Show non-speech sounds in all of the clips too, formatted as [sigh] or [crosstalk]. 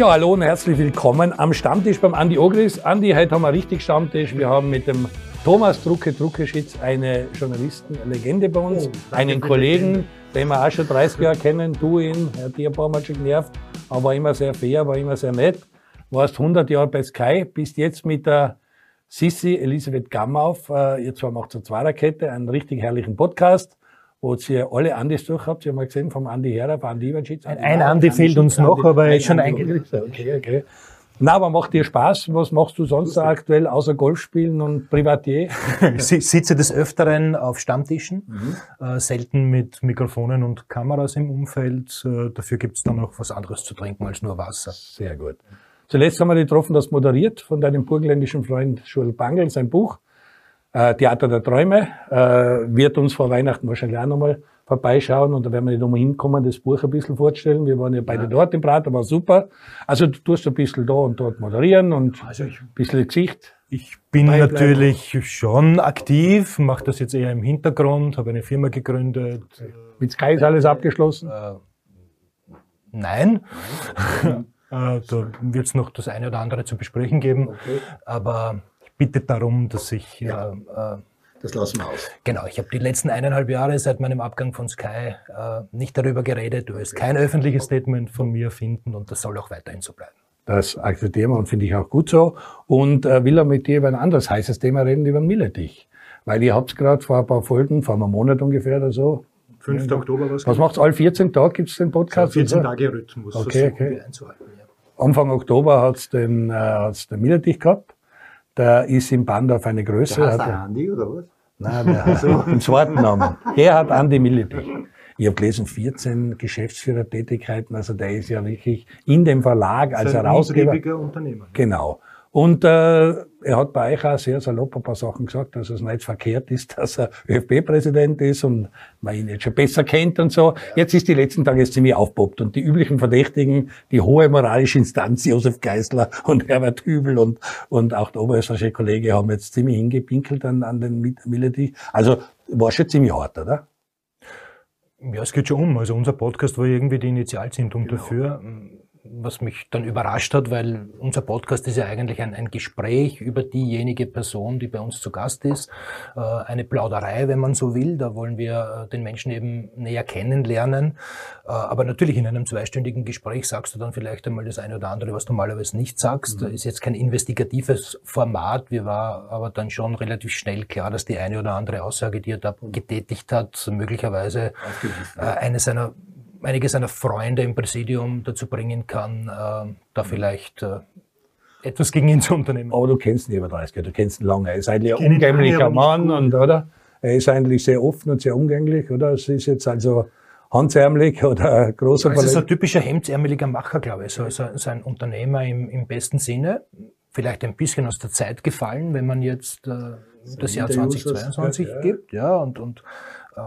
Ja, hallo und herzlich willkommen am Stammtisch beim Andi Ogris. Andi, heute haben wir richtig Stammtisch. Wir haben mit dem Thomas Drucke Druckeschitz eine Journalistenlegende bei uns, oh, einen Kollegen, den wir auch schon 30 Jahre kennen. Du ihn, er hat dich ein paar Mal schon genervt, aber war immer sehr fair, war immer sehr nett. Warst 100 Jahre bei Sky, bist jetzt mit der Sissi Elisabeth Gammauf, äh, ihr zwar macht so Zweierkette, einen richtig herrlichen Podcast wo ihr alle Andis durch habt. Sie haben mal gesehen, vom Andi Herrer, vom Andi Ivanschitz. Ein, ein Andi fehlt uns noch, Andi, aber er ist schon eingeladen. Okay, okay. Na, aber macht dir Spaß? Was machst du sonst aktuell außer Golf spielen und Privatier? [laughs] ich sitze des Öfteren auf Stammtischen, mhm. äh, selten mit Mikrofonen und Kameras im Umfeld. Äh, dafür gibt's dann noch was anderes zu trinken als nur Wasser. Sehr gut. Zuletzt haben wir getroffen, das moderiert von deinem burgenländischen Freund Schul Bangel, sein Buch. Äh, Theater der Träume äh, wird uns vor Weihnachten wahrscheinlich auch nochmal vorbeischauen und da werden wir nicht nochmal hinkommen, das Buch ein bisschen vorstellen. Wir waren ja beide ja. dort im Prater, war super. Also du tust ein bisschen da und dort moderieren und also ich, ein bisschen Gesicht. Ich bin natürlich schon aktiv, mache das jetzt eher im Hintergrund, habe eine Firma gegründet. Mit Sky ist alles abgeschlossen? Äh, nein. [laughs] äh, da wird es noch das eine oder andere zu besprechen geben. Okay. Aber bitte darum, dass ich. Ja. Äh, das lassen wir aus. Genau, ich habe die letzten eineinhalb Jahre seit meinem Abgang von Sky äh, nicht darüber geredet. Du wirst kein öffentliches Statement von mir finden und das soll auch weiterhin so bleiben. Das akzeptieren wir und finde ich auch gut so. Und äh, will er mit dir über ein anderes heißes Thema reden, über Milletich. Weil ihr habt gerade vor ein paar Folgen, vor einem Monat ungefähr oder so. 5. Oktober was? Was macht's? Alle 14 Tage gibt's den Podcast? So 14 Tage Rhythmus okay, okay. einzuhalten. Ja. Anfang Oktober hat's den, äh, hat's den Milletich gehabt. Der ist im Bandorf eine Größe. Der heißt der Andi oder was? Nein, der hat so. einen zweiten Namen. Der hat Andi Milletich. Ich habe gelesen, 14 Geschäftsführertätigkeiten, also der ist ja wirklich in dem Verlag als Herausgeber. Unternehmer. Genau. Und äh, er hat bei euch auch sehr salopp ein paar Sachen gesagt, dass es nicht verkehrt ist, [laughs] dass er ÖFB-Präsident ist und man ihn jetzt schon besser kennt und so. Jetzt ist die letzten Tage jetzt ziemlich aufpoppt und die üblichen Verdächtigen, die hohe moralische Instanz, Josef Geisler und Herbert Hübel und, und auch der oberösterreichische Kollege haben jetzt ziemlich hingepinkelt an, an den Militär. Also war schon ziemlich hart, oder? Ja, es geht schon um. Also unser Podcast war irgendwie die Initialzündung genau. dafür was mich dann überrascht hat, weil unser Podcast ist ja eigentlich ein, ein, Gespräch über diejenige Person, die bei uns zu Gast ist. Äh, eine Plauderei, wenn man so will. Da wollen wir äh, den Menschen eben näher kennenlernen. Äh, aber natürlich in einem zweistündigen Gespräch sagst du dann vielleicht einmal das eine oder andere, was du normalerweise nicht sagst. Mhm. Ist jetzt kein investigatives Format. Wir war aber dann schon relativ schnell klar, dass die eine oder andere Aussage, die er da getätigt hat, möglicherweise eine seiner einige seiner Freunde im Präsidium dazu bringen kann, äh, da vielleicht äh, etwas gegen ihn zu unternehmen. Aber du kennst ihn über 30 du kennst ihn lange. Er ist eigentlich ein umgänglicher Mann, und, oder? Er ist eigentlich sehr offen und sehr umgänglich, oder? Es ist jetzt also handärmlich [laughs] oder großer Es ist ein typischer hemdsärmeliger Macher, glaube ich. So, so, so ein Unternehmer im, im besten Sinne. Vielleicht ein bisschen aus der Zeit gefallen, wenn man jetzt äh, das Jahr 2022 ja. gibt. Ja, und, und äh,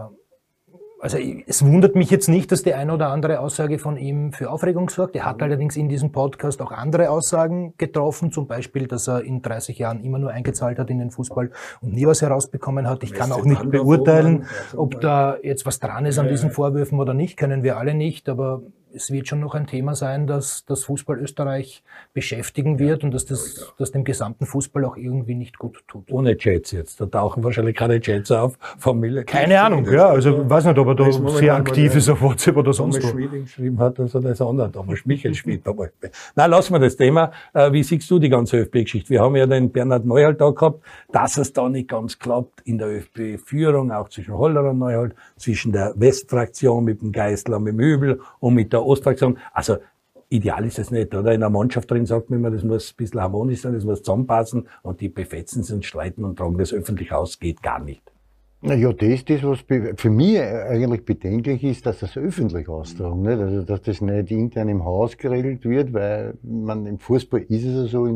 also es wundert mich jetzt nicht, dass die eine oder andere Aussage von ihm für Aufregung sorgt. Er hat allerdings in diesem Podcast auch andere Aussagen getroffen, zum Beispiel, dass er in 30 Jahren immer nur eingezahlt hat in den Fußball und nie was herausbekommen hat. Ich kann auch nicht beurteilen, ob da jetzt was dran ist an diesen Vorwürfen oder nicht, können wir alle nicht, aber es wird schon noch ein Thema sein, dass das Fußball Österreich beschäftigen wird und dass das, dass dem gesamten Fußball auch irgendwie nicht gut tut. Ohne Jets jetzt. Da tauchen wahrscheinlich keine Jets auf. Familie. Keine Ahnung, ja. Also, weiß nicht, ob er da sehr aktiv ist auf WhatsApp oder sonst was. Schmieding geschrieben hat, also das andere. Thomas Michael Schmidt. Nein, lassen wir das Thema. Äh, wie siehst du die ganze ÖFB-Geschichte? Wir haben ja den Bernhard Neuhalt da gehabt, dass es da nicht ganz klappt in der ÖFB-Führung, auch zwischen Holler und Neuhalt, zwischen der Westfraktion mit dem Geistler, mit dem Übel und mit der Ostfraktion. Also ideal ist es nicht, oder? In einer Mannschaft drin sagt man immer, das muss ein bisschen harmonisch sein, das muss zusammenpassen und die befetzen sich und streiten und tragen das öffentlich aus, geht gar nicht. Naja, das ist das, was für mich eigentlich bedenklich ist, dass das öffentlich austragen, nicht? Also, dass das nicht intern im Haus geregelt wird, weil man im Fußball ist es ja so, ich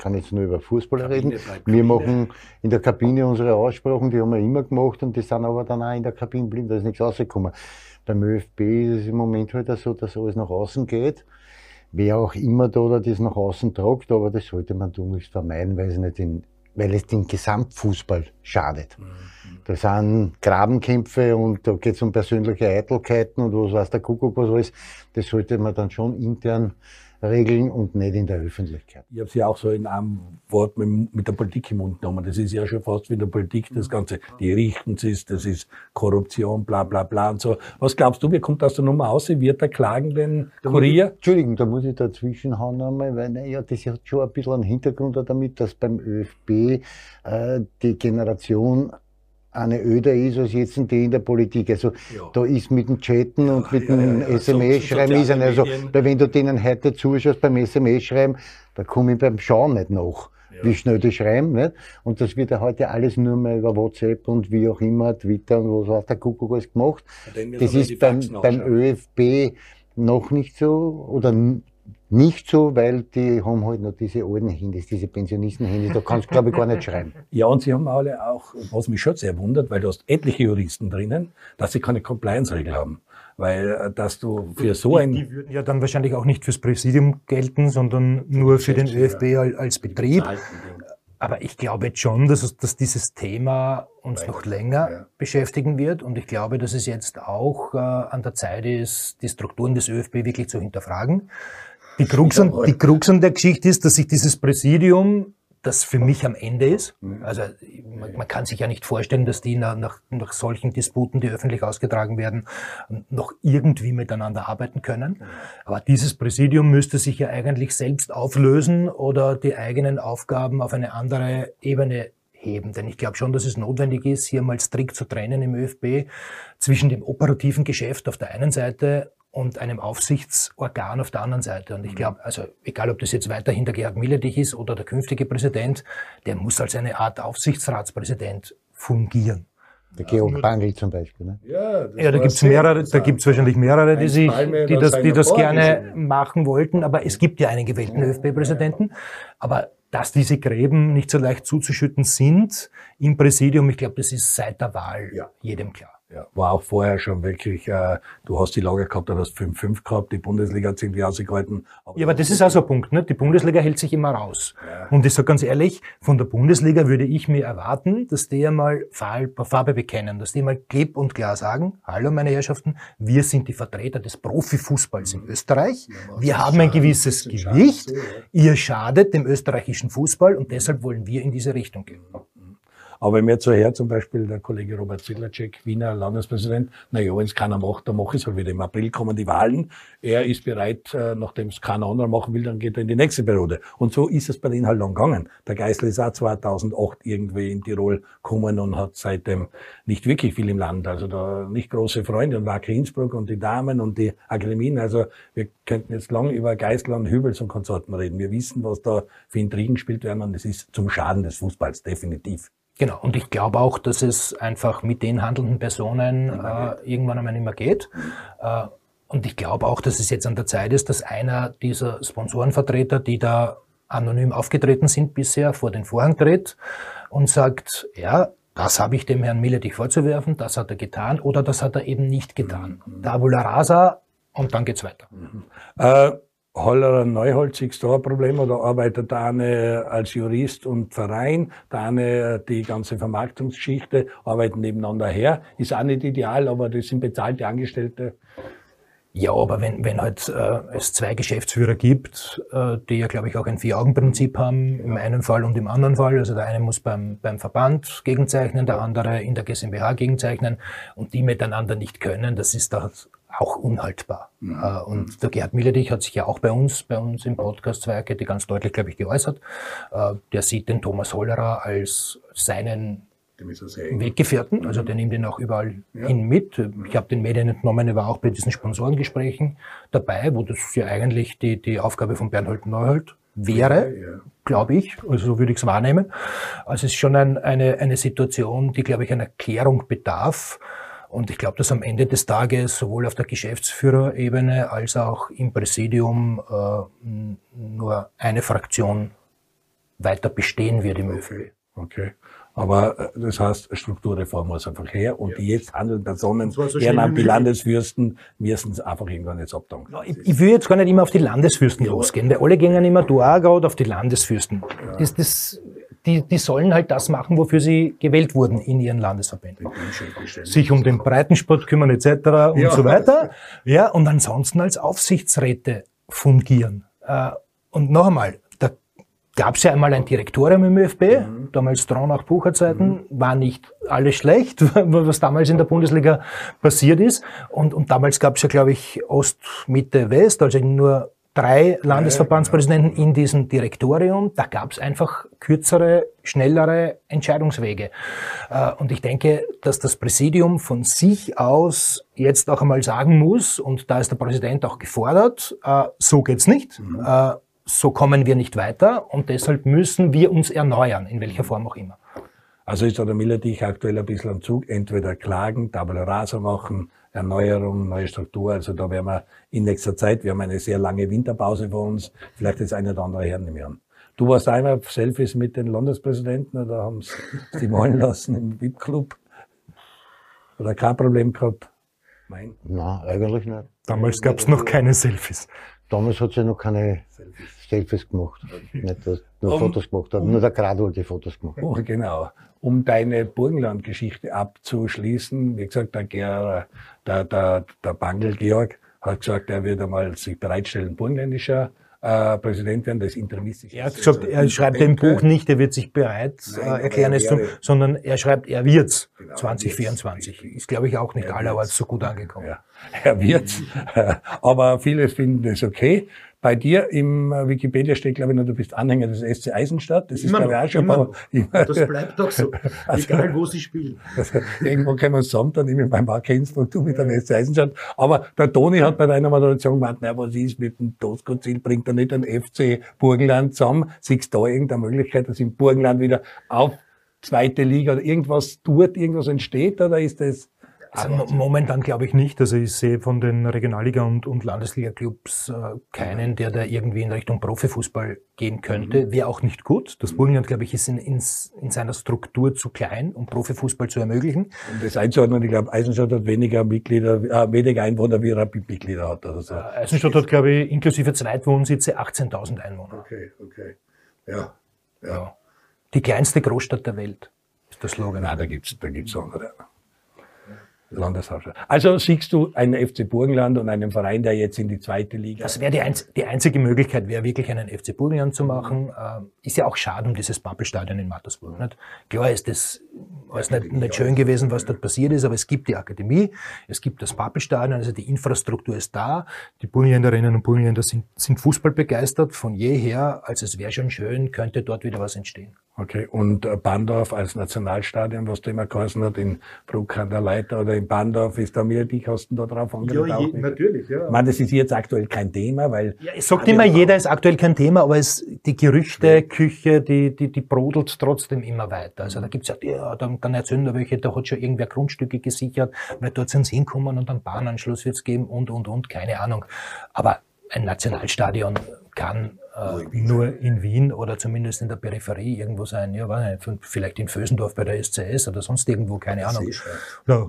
kann jetzt nur über Fußballer reden. Wir machen in der Kabine unsere Aussprachen, die haben wir immer gemacht und die sind aber dann auch in der Kabine blind, da ist nichts rausgekommen. Beim ÖFB ist es im Moment halt so, dass alles nach außen geht. Wer auch immer da das nach außen tragt, aber das sollte man tunlichst vermeiden, weil es, nicht den, weil es den Gesamtfußball schadet. Mhm. Da sind Grabenkämpfe und da geht es um persönliche Eitelkeiten und was weiß der Kuckuck was alles. Das sollte man dann schon intern regeln und nicht in der Öffentlichkeit. Ich habe sie auch so in einem Wort mit, mit, der Politik im Mund genommen. Das ist ja schon fast wie in der Politik, das Ganze. Die richten es, das ist Korruption, bla bla bla und so. Was glaubst du, wie kommt das der Nummer aus? Wird der klagen den Kurier? Entschuldigung, da muss ich dazwischen hauen einmal, weil naja, das hat schon ein bisschen einen Hintergrund damit, dass beim ÖFB äh, die Generation eine öder ist als jetzt die in der Politik. Also ja. da ist mit dem Chatten ja, und mit ja, dem SMS-Schreiben ist ein, also weil wenn du denen heute zuschaust beim SMS-Schreiben, da komme ich beim Schauen nicht nach. Wie schnell die schreiben, nicht? Und das wird ja heute alles nur mehr über WhatsApp und wie auch immer, Twitter und was hat der Kuckuck alles gemacht. Das ist beim, beim ÖFB noch nicht so oder nicht so, weil die haben halt noch diese alten Handys, diese Pensionisten-Handys, da kannst du, glaube ich, gar nicht schreiben. [laughs] Ja, und sie haben alle auch, was mich schon sehr wundert, weil du hast etliche Juristen drinnen, dass sie keine Compliance-Regel haben. Weil, äh, dass du für so ein... Die würden ja dann wahrscheinlich auch nicht fürs Präsidium gelten, sondern nur für den ÖFB als Betrieb. Aber ich glaube jetzt schon, dass, dass dieses Thema uns noch länger ja. beschäftigen wird. Und ich glaube, dass es jetzt auch äh, an der Zeit ist, die Strukturen des ÖFB wirklich zu hinterfragen. Die Krux, an, die Krux an der Geschichte ist, dass sich dieses Präsidium, das für mich am Ende ist, mhm. also man, man kann sich ja nicht vorstellen, dass die nach, nach, nach solchen Disputen, die öffentlich ausgetragen werden, noch irgendwie miteinander arbeiten können. Aber dieses Präsidium müsste sich ja eigentlich selbst auflösen oder die eigenen Aufgaben auf eine andere Ebene heben. Denn ich glaube schon, dass es notwendig ist, hier mal strikt zu trennen im ÖFB zwischen dem operativen Geschäft auf der einen Seite und einem Aufsichtsorgan auf der anderen Seite. Und ich mhm. glaube, also egal ob das jetzt weiterhin der Gerhard Milletich ist oder der künftige Präsident, der muss als eine Art Aufsichtsratspräsident fungieren. Der Georg Bangl zum Beispiel. Ne? Ja, ja da gibt's mehrere, da gibt's wahrscheinlich mehrere, die, sich, die das, die das gerne machen wollten. Aber es gibt ja einen gewählten ÖFB-Präsidenten. Aber dass diese Gräben nicht so leicht zuzuschütten sind im Präsidium, ich glaube, das ist seit der Wahl ja. jedem klar. Ja, war auch vorher schon wirklich, äh, du hast die Lage gehabt, du hast 5-5 gehabt, die Bundesliga hat sich irgendwie ausgehalten. ja, aber das ist auch so ein Punkt, ne? die Bundesliga hält sich immer raus. Ja. Und ich sage ganz ehrlich, von der Bundesliga würde ich mir erwarten, dass die einmal Farbe bekennen, dass die mal klipp und klar sagen, hallo meine Herrschaften, wir sind die Vertreter des Profifußballs in Österreich, ja, wir haben ein gewisses Gewicht, ihr schadet dem österreichischen Fußball und deshalb wollen wir in diese Richtung gehen. Aber wenn mir so her, zum Beispiel der Kollege Robert Zilacek, Wiener Landespräsident, na ja, wenn es keiner macht, dann mache ich es halt wieder. Im April kommen die Wahlen. Er ist bereit, äh, nachdem es keiner anderer machen will, dann geht er in die nächste Periode. Und so ist es bei denen halt lang gegangen. Der Geisel ist auch 2008 irgendwie in Tirol gekommen und hat seitdem nicht wirklich viel im Land. Also da nicht große Freunde und Wacker Innsbruck und die Damen und die Akademien. Also wir könnten jetzt lang über Geisler und Hübels und Konsorten reden. Wir wissen, was da für Intrigen gespielt werden und es ist zum Schaden des Fußballs, definitiv. Genau, und ich glaube auch, dass es einfach mit den handelnden Personen äh, irgendwann einmal nicht mehr geht. Äh, und ich glaube auch, dass es jetzt an der Zeit ist, dass einer dieser Sponsorenvertreter, die da anonym aufgetreten sind bisher, vor den Vorhang tritt und sagt, ja, das habe ich dem Herrn Milletich vorzuwerfen, das hat er getan oder das hat er eben nicht getan. Mhm. Tabula rasa und dann geht's weiter. Mhm. Äh Hollerer Neuholzig da ein Problem oder arbeitet da eine als Jurist und Verein, da eine die ganze Vermarktungsgeschichte, arbeiten nebeneinander her. Ist auch nicht ideal, aber das sind bezahlte Angestellte. Ja, aber wenn, wenn halt äh, es zwei Geschäftsführer gibt, äh, die ja, glaube ich, auch ein Vier-Augen-Prinzip haben, im einen Fall und im anderen Fall, also der eine muss beim, beim Verband gegenzeichnen, der andere in der GmbH gegenzeichnen und die miteinander nicht können, das ist doch auch unhaltbar. Mhm. Äh, und der Gerhard Milledich hat sich ja auch bei uns, bei uns im Podcast Zweierkette ganz deutlich, glaube ich, geäußert. Äh, der sieht den Thomas Hollerer als seinen Weggefährten, also der nimmt ihn auch überall ja. hin mit. Ich habe den Medien entnommen, er war auch bei diesen Sponsorengesprächen dabei, wo das ja eigentlich die, die Aufgabe von Bernhold Neuhold wäre, ja, ja. glaube ich, also so würde ich es wahrnehmen. Also es ist schon ein, eine, eine Situation, die, glaube ich, einer Klärung bedarf. Und ich glaube, dass am Ende des Tages sowohl auf der Geschäftsführerebene als auch im Präsidium äh, nur eine Fraktion weiter bestehen wird im ÖFB. Okay. Aber äh, das heißt, Strukturreform muss einfach her und ja. die jetzt handelnden Personen, so ehrenamtliche Landesfürsten, müssen es einfach irgendwann jetzt abdanken. Ich, ich will jetzt gar nicht immer auf die Landesfürsten ja. losgehen, weil alle gehen immer du auf die Landesfürsten. Ja. Das, das die, die sollen halt das machen, wofür sie gewählt wurden in ihren Landesverbänden. Sich um den Breitensport kümmern etc. und ja. so weiter. Ja, und ansonsten als Aufsichtsräte fungieren. Äh, und noch einmal, da gab es ja einmal ein Direktorium im ÖFB, mhm. damals Traunach-Bucher-Zeiten, mhm. war nicht alles schlecht, [laughs] was damals in der Bundesliga passiert ist. Und, und damals gab es ja, glaube ich, Ost, Mitte, West, also nur drei Landesverbandspräsidenten in diesem Direktorium. Da gab es einfach kürzere, schnellere Entscheidungswege. Äh, und ich denke, dass das Präsidium von sich aus jetzt auch einmal sagen muss, und da ist der Präsident auch gefordert, äh, so geht's nicht. Mhm. Äh, so kommen wir nicht weiter und deshalb müssen wir uns erneuern, in welcher Form auch immer. Also ist der Miller dich aktuell ein bisschen am Zug, entweder klagen, Tabula Rasa machen, Erneuerung, neue Struktur. Also da werden wir in nächster Zeit, wir haben eine sehr lange Winterpause vor uns, vielleicht das eine oder andere hernehmen an. Du warst einmal Selfies mit den Landespräsidenten oder haben sie die malen lassen im VIP-Club? Oder kein Problem gehabt? Nein. Nein, eigentlich nicht. Damals gab es noch keine Selfies. Damals hat sie noch keine Selfies, Selfies gemacht. Nicht, dass nur um, Fotos gemacht hat. Um, nur der Grad hat die Fotos gemacht. Oh, genau. Um deine Burgenland-Geschichte abzuschließen, wie gesagt, der, Ger, der, der, der Bangel Georg hat gesagt, er wird einmal sich bereitstellen, burgenländischer äh, Präsident werden, das interimistisch. Er hat gesagt, er schreibt im Buch nicht, er wird sich bereit Nein, äh, erklären, es zu, sondern er schreibt, er wird's genau, 2024. Ist, glaube ich, auch nicht allerorts so gut angekommen. Ja, er wird's. [laughs] Aber viele finden es okay. Bei dir im äh, Wikipedia steht, glaube ich, noch, du bist Anhänger des SC Eisenstadt. Das ist, glaube ich, auch schon immer, immer, Das bleibt doch so. [laughs] Also, egal, wo sie spielen. Also, irgendwo können wir zusammen, dann ich mit meinem Markens und du mit dem SC Eisenstadt. Aber der Toni hat bei deiner Moderation gemeint, na, was ist mit dem Tosco-Ziel? Bringt er nicht ein FC Burgenland zusammen? Siehst du da irgendeine Möglichkeit, dass im Burgenland wieder auf zweite Liga oder irgendwas tut, irgendwas entsteht? Oder ist das also momentan glaube ich nicht. Also ich sehe von den Regionalliga- und, und Landesliga-Clubs äh, keinen, der da irgendwie in Richtung Profifußball gehen könnte. Mhm. Wäre auch nicht gut. Das Burgenland, glaube ich, ist in, in, in, seiner Struktur zu klein, um Profifußball zu ermöglichen. Um das einzuordnen, ich glaube, Eisenstadt hat weniger Mitglieder, äh, weniger Einwohner, wie Rapid-Mitglieder hat. Oder so. Äh, Eisenstadt hat, glaube ich, inklusive Zweitwohnsitze 18.000 Einwohner. Okay, okay. Ja. ja. ja. Die kleinste Großstadt der Welt ist der Slogan. Nein, da gibt's da gibt's andere. Landeshauptstadt. Also siehst du einen FC Burgenland und einen Verein, der jetzt in die zweite Liga. Das wäre die, einz die einzige Möglichkeit, wäre wirklich einen FC Burgenland zu machen. Mhm. Ähm, ist ja auch schade um dieses Pappelstadion in Mattersburg. Nicht? Klar ist das ist nicht, nicht schön gewesen, was dort passiert ist, aber es gibt die Akademie, es gibt das Pappelstadion, also die Infrastruktur ist da. Die Burgenländerinnen und Burgenländer sind, sind Fußball begeistert von jeher. Also es wäre schon schön, könnte dort wieder was entstehen. Okay, und äh, Bandorf als Nationalstadion, was du immer geheißen hat, in Bruck an der Leiter oder in Bandorf, ist da mir die Kosten da drauf angelegt? Ja, je, natürlich, ja. Ich meine, das ist jetzt aktuell kein Thema, weil... Ja, es sagt immer, jeder ist aktuell kein Thema, aber es, die Gerüchteküche, die, die, die brodelt trotzdem immer weiter. Also da gibt's ja, ja dann, dann erzählen da welche, da hat schon irgendwer Grundstücke gesichert, weil dort sind sie hinkommen und einen Bahnanschluss wird's geben und, und, und, keine Ahnung. Aber ein Nationalstadion kann äh, nur in Wien oder zumindest in der Peripherie irgendwo sein. Ja, war nicht, vielleicht in Vösendorf bei der SCS oder sonst irgendwo, keine Ahnung. Ja.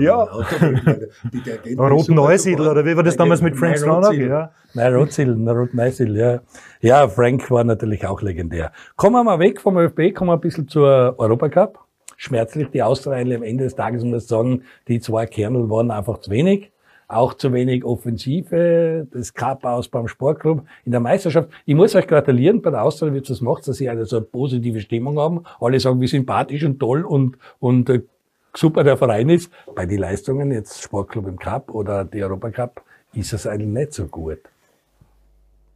ja. [laughs] Roten Neusiedl oder wie war das damals mit Frank Stronach? Ja. Neusiedl, ja. Ja, Frank war natürlich auch legendär. Kommen wir mal weg vom ÖFB, kommen wir ein bisschen zur Europacup. Schmerzlich die Australier am Ende des Tages muss ich sagen, die zwei Kernel waren einfach zu wenig auch zu wenig Offensive, das Cup-Aus beim Sportclub in der Meisterschaft. Ich muss euch gratulieren bei der Auswahl, wie ihr das macht, dass ihr eine so eine positive Stimmung haben. Alle sagen, wie sympathisch und toll und, und äh, super der Verein ist. Bei den Leistungen, jetzt Sportclub im Cup oder die Europacup, ist es eigentlich nicht so gut.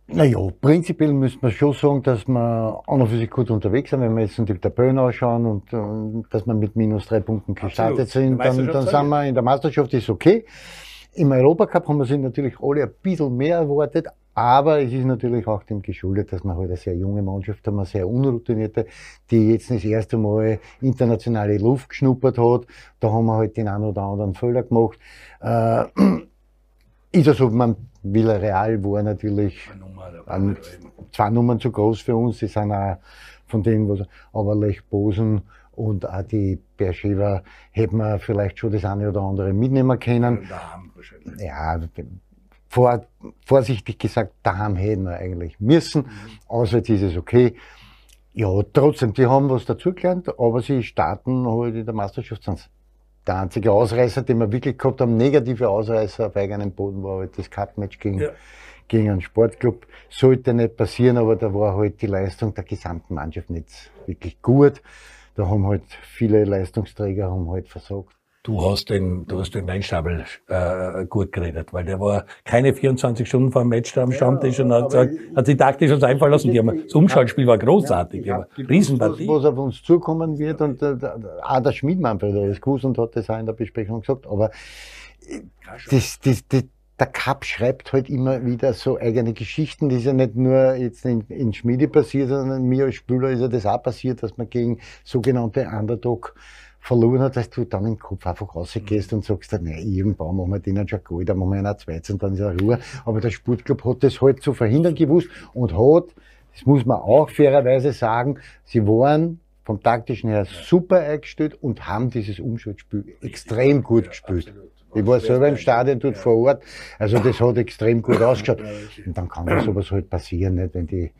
Naja, prinzipiell müsste man schon sagen, dass wir an und für sich gut unterwegs sind. Wenn wir jetzt die Tabellen ausschauen und, und dass wir mit minus drei Punkten gestartet Absolut. sind, dann, dann sind wir in der Meisterschaft, ist okay. Im Europacup haben wir sich natürlich alle ein bisschen mehr erwartet, aber es ist natürlich auch dem geschuldet, dass wir halt eine sehr junge Mannschaft haben, eine sehr unroutinierte, die jetzt das erste Mal internationale Luft geschnuppert hat. Da haben wir halt den einen oder anderen Fehler gemacht. Äh, [clears throat] ist also, man, Villarreal war natürlich ein, zwei Nummern zu groß für uns. Die sind auch von denen, was, aber Lech Bosen und auch die Bercheva hätten wir vielleicht schon das eine oder andere mitnehmen können. Ja, vor, vorsichtig gesagt, daheim hätten wir eigentlich müssen. Mhm. Auswärts ist es okay. Ja, trotzdem, die haben was dazugelernt, aber sie starten halt in der Meisterschaft. Der einzige Ausreißer, den wir wirklich gehabt haben, negative Ausreißer auf eigenem Boden, war halt das Cup-Match gegen, ja. gegen einen Sportclub. Sollte nicht passieren, aber da war halt die Leistung der gesamten Mannschaft nicht wirklich gut. Da haben halt viele Leistungsträger haben halt versagt. Du hast den, du hast den Weinstapel äh, gut geredet, weil der war keine 24 Stunden vor dem Match da am Stammtisch und hat, gesagt, hat sich taktisch uns einfallen lassen. Die haben, das Umschaltspiel war großartig, ja, ja, Riesenpartie. Was, was auf uns zukommen wird und äh, auch der Schmiedmanfred hat das gewusst und hat das auch in der Besprechung gesagt, aber äh, das, das, das, der Cup schreibt halt immer wieder so eigene Geschichten. Das ist ja nicht nur jetzt in, in Schmiede passiert, sondern mir als Spieler ist ja das auch passiert, dass man gegen sogenannte Underdog verloren hat, dass du dann im Kopf einfach rausgehst und sagst, nein, irgendwann machen wir denen schon Gold, dann machen wir einer zweites und dann ist er Ruhe. Aber der Sportclub hat das halt zu verhindern gewusst und hat, das muss man auch fairerweise sagen, sie waren vom taktischen her super eingestellt und haben dieses Umschaltspiel extrem gut gespielt. Ich war selber im Stadion dort vor Ort, also das hat extrem gut [laughs] ausgeschaut. Und dann kann sowas halt passieren, nicht, wenn die,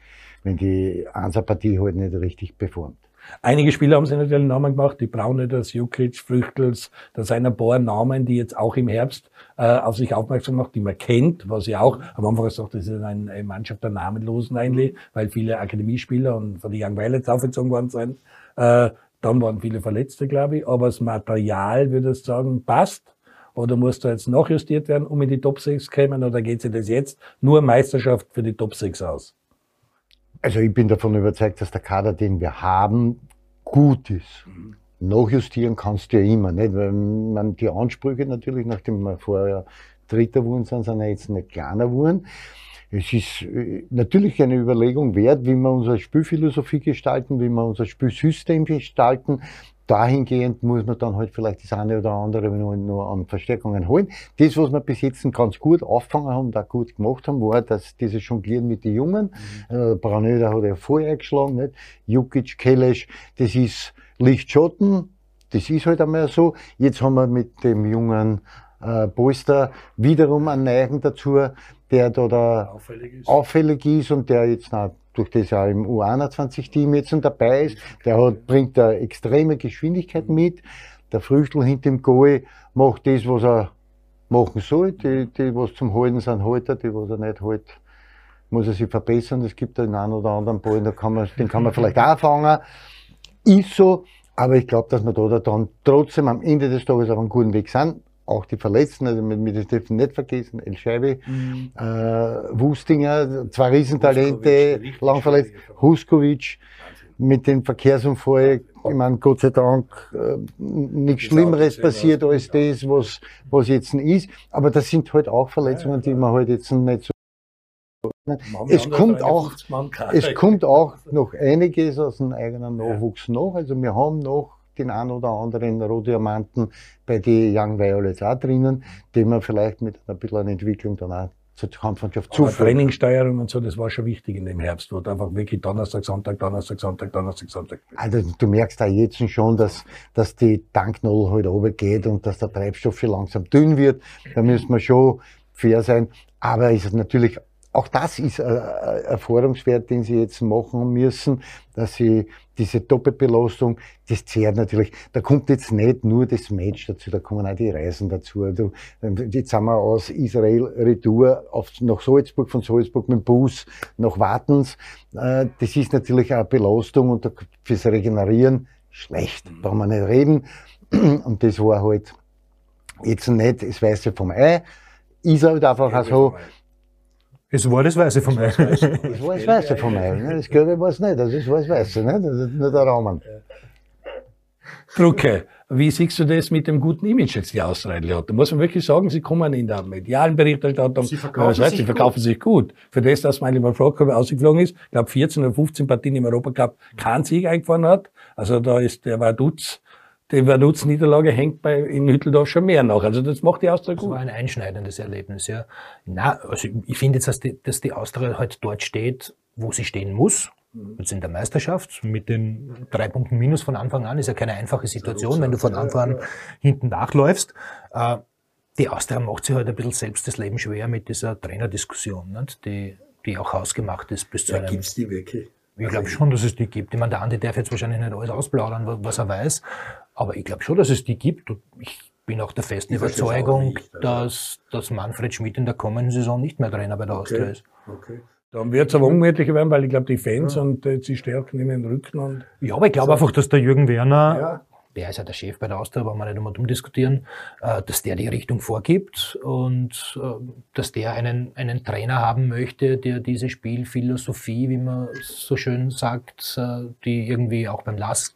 wenn die Einserpartie halt nicht richtig performt. Einige Spieler haben sich natürlich Namen gemacht, die Braune, das Jukic, Früchtels, da sind ein paar Namen, die jetzt auch im Herbst äh, auf sich aufmerksam macht, die man kennt, was ich auch am Anfang gesagt das ist eine Mannschaft der Namenlosen eigentlich, weil viele Akademiespieler und von den Young Violets aufgezogen worden sind. Äh, dann waren viele Verletzte, glaube ich, aber das Material, würde ich sagen, passt. Oder muss da jetzt nachjustiert werden, um in die Top 6 zu kommen, oder geht sich das jetzt nur Meisterschaft für die Top 6 aus? Also ich bin davon überzeugt, dass der Kader, den wir haben, gut ist. Mhm. Nachjustieren kannst du ja immer, nicht? Weil man die Ansprüche natürlich, nachdem wir vorher Dritter wurden, sind, sind ja jetzt nicht kleiner wurden. Es ist äh, natürlich eine Überlegung wert, wie wir unsere Spielphilosophie gestalten, wie wir unser Spielsystem gestalten dahingehend muss man dann halt vielleicht das eine oder andere nur an Verstärkungen holen. Das, was wir bis jetzt ganz gut aufgefangen haben und auch gut gemacht haben, war, dass dieses Jonglieren mit den Jungen, mhm. äh, Branöder hat ja vorher eingeschlagen, nicht? Jukic, Kelesch, das ist Lichtschotten, das ist halt einmal so. Jetzt haben wir mit dem jungen äh, Polster wiederum einen Neigen dazu, der da, da auffällig, ist. auffällig ist und der jetzt na, durch das er im U21-Team jetzt dabei ist. Der hat, bringt da extreme Geschwindigkeit mit. Der Früchtel hinter dem Goal macht das, was er machen soll. Die, die was zum Halten sind, Halter, die, was er nicht hält, muss er sich verbessern. Es gibt den einen oder anderen Ball, da kann man, den kann man vielleicht auch fangen. Ist so, aber ich glaube, dass wir da dann trotzdem am Ende des Tages auf einem guten Weg sind auch die Verletzten, also mit, mit dürfen nicht vergessen, El Scheibe, mhm. äh, Wustinger, zwei Riesentalente, lang verletzt, Huskovic. Mit dem Verkehrsunfall, ich meine, Gott sei Dank, äh, nichts Schlimmeres passiert als das, was, was jetzt ist. Aber das sind halt auch Verletzungen, die man halt jetzt nicht so es kommt auch, es kommt auch noch einiges aus dem eigenen Nachwuchs noch. Also wir haben noch den ein oder anderen Rohdiamanten bei den Young Violets auch drinnen, den man vielleicht mit einer bisschen Entwicklung dann auch zur Kampfmannschaft zuführen. Trainingssteuerung und so, das war schon wichtig in dem Herbst, wo einfach wirklich Donnerstag, Sonntag, Donnerstag, Sonntag, Donnerstag, Sonntag. Also du merkst da jetzt schon, dass, dass die Tanknadel halt runtergeht und dass der Treibstoff schon langsam dünn wird. Da müssen wir schon fair sein. Aber es ist natürlich auch das ist ein Erforderungswert, den Sie jetzt machen müssen, dass Sie diese Doppelbelastung, das zehrt natürlich. Da kommt jetzt nicht nur das Match dazu, da kommen auch die Reisen dazu. Jetzt sind wir aus Israel Retour auf, nach Salzburg, von Salzburg mit dem Bus nach Wartens. Äh, das ist natürlich auch eine Belastung und fürs Regenerieren schlecht, brauchen wir nicht reden. [clears throat] Und das war halt jetzt nicht das Weiße vom Ei. Ist halt einfach auch so, es war das Weiße vom Ei. Es war das Weiße vom Ei. Ne? Das Gelbe war es nicht, das ist das Weiße, ne? das ist nur der Rahmen. Drucke, wie siehst du das mit dem guten Image jetzt, die Australier hat? Da muss man wirklich sagen, sie kommen in der medialen Berichterstattung, sie verkaufen, das heißt, sich, sie verkaufen gut. sich gut. Für das, dass meine mal Frage ausgeflogen ist, ich glaube 14 oder 15 Partien im Europacup keinen Sieg eingefahren hat. Also da ist der war Dutz die Vaduz-Niederlage hängt bei, in Hütteldorf schon mehr nach. Also das macht die Austria gut. Das war ein einschneidendes Erlebnis, ja. Na, also ich finde jetzt, dass die, dass die Austria halt dort steht, wo sie stehen muss. Jetzt in der Meisterschaft mit den drei Punkten Minus von Anfang an ist ja keine einfache Situation, wenn du von Anfang an hinten nachläufst. Äh, die Austria macht sich halt ein bisschen selbst das Leben schwer mit dieser Trainerdiskussion, nicht? Die, die auch ausgemacht ist bis zu ja, einem. Gibt's die wirklich? Ich glaube schon, dass es die gibt. Ich meine, der Andi darf jetzt wahrscheinlich nicht alles ausplaudern, was er weiß. Aber ich glaube schon, dass es die gibt. Und ich bin auch der festen Ich Überzeugung, nicht, also. dass, dass Manfred Schmidt in der kommenden Saison nicht mehr Trainer bei der Austria ist. Okay. Dann wird es aber ungemütlicher werden, weil ich glaube, die Fans und äh, die stärken ihm den Rücken. Und Ja, aber ich glaube einfach, dass der Jürgen Werner, ja, der ist ja der Chef bei der Austria, brauchen wir nicht immer dumm diskutieren, äh, dass der die Richtung vorgibt und äh, dass der einen, einen Trainer haben möchte, der diese Spielphilosophie, wie man so schön sagt, äh, die irgendwie auch beim Lask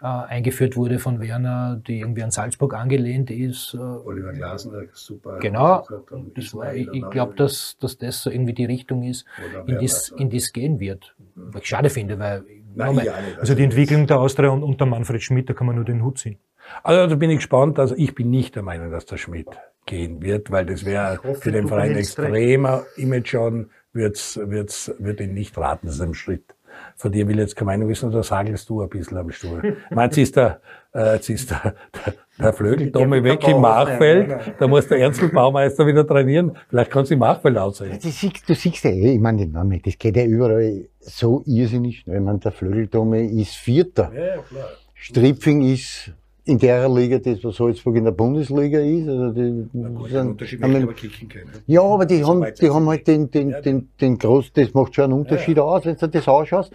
eingeführt wurde von Werner, die irgendwie an Salzburg angelehnt ist. Oliver Glasner, super. Genau. Das war, ich ich glaube, dass, dass das so irgendwie die Richtung ist, in in das gehen wird. Was ich schade finde, weil Nein, ja nicht. also die Entwicklung der Austria und unter Manfred Schmidt, da kann man nur den Hut ziehen. Also da bin ich gespannt. Also ich bin nicht der Meinung, dass der Schmidt gehen wird, weil das wäre für den Verein extremer Image-Schaden, wird's, wird's, wird ihn nicht raten, das ist ein Schritt. Von dir will ich jetzt keine Meinung wissen, oder sagelst du ein bisschen am Stuhl? [laughs] Jetzt ist der, äh, jetzt ist der, der, der Flögeldomme weg im Machfeld, da muss der Ernstl Baumeister wieder trainieren. Vielleicht kannst du im Machfeld aussehen. Das siehst, du siehst ja eh, ich meine, den Namen, das geht ja überall so irrsinnig schnell. Ich meine, der Flögeldome ist Vierter. Ja, klar. Stripfing ist in der Liga das, was Salzburg in der Bundesliga ist. Also die, Gut, sind- den Unterschied haben- aber kicken können. ja, aber die haben, die haben halt den, den, Ja, den, den groß, das macht schon einen Unterschied aus, wenn du das ausschaust.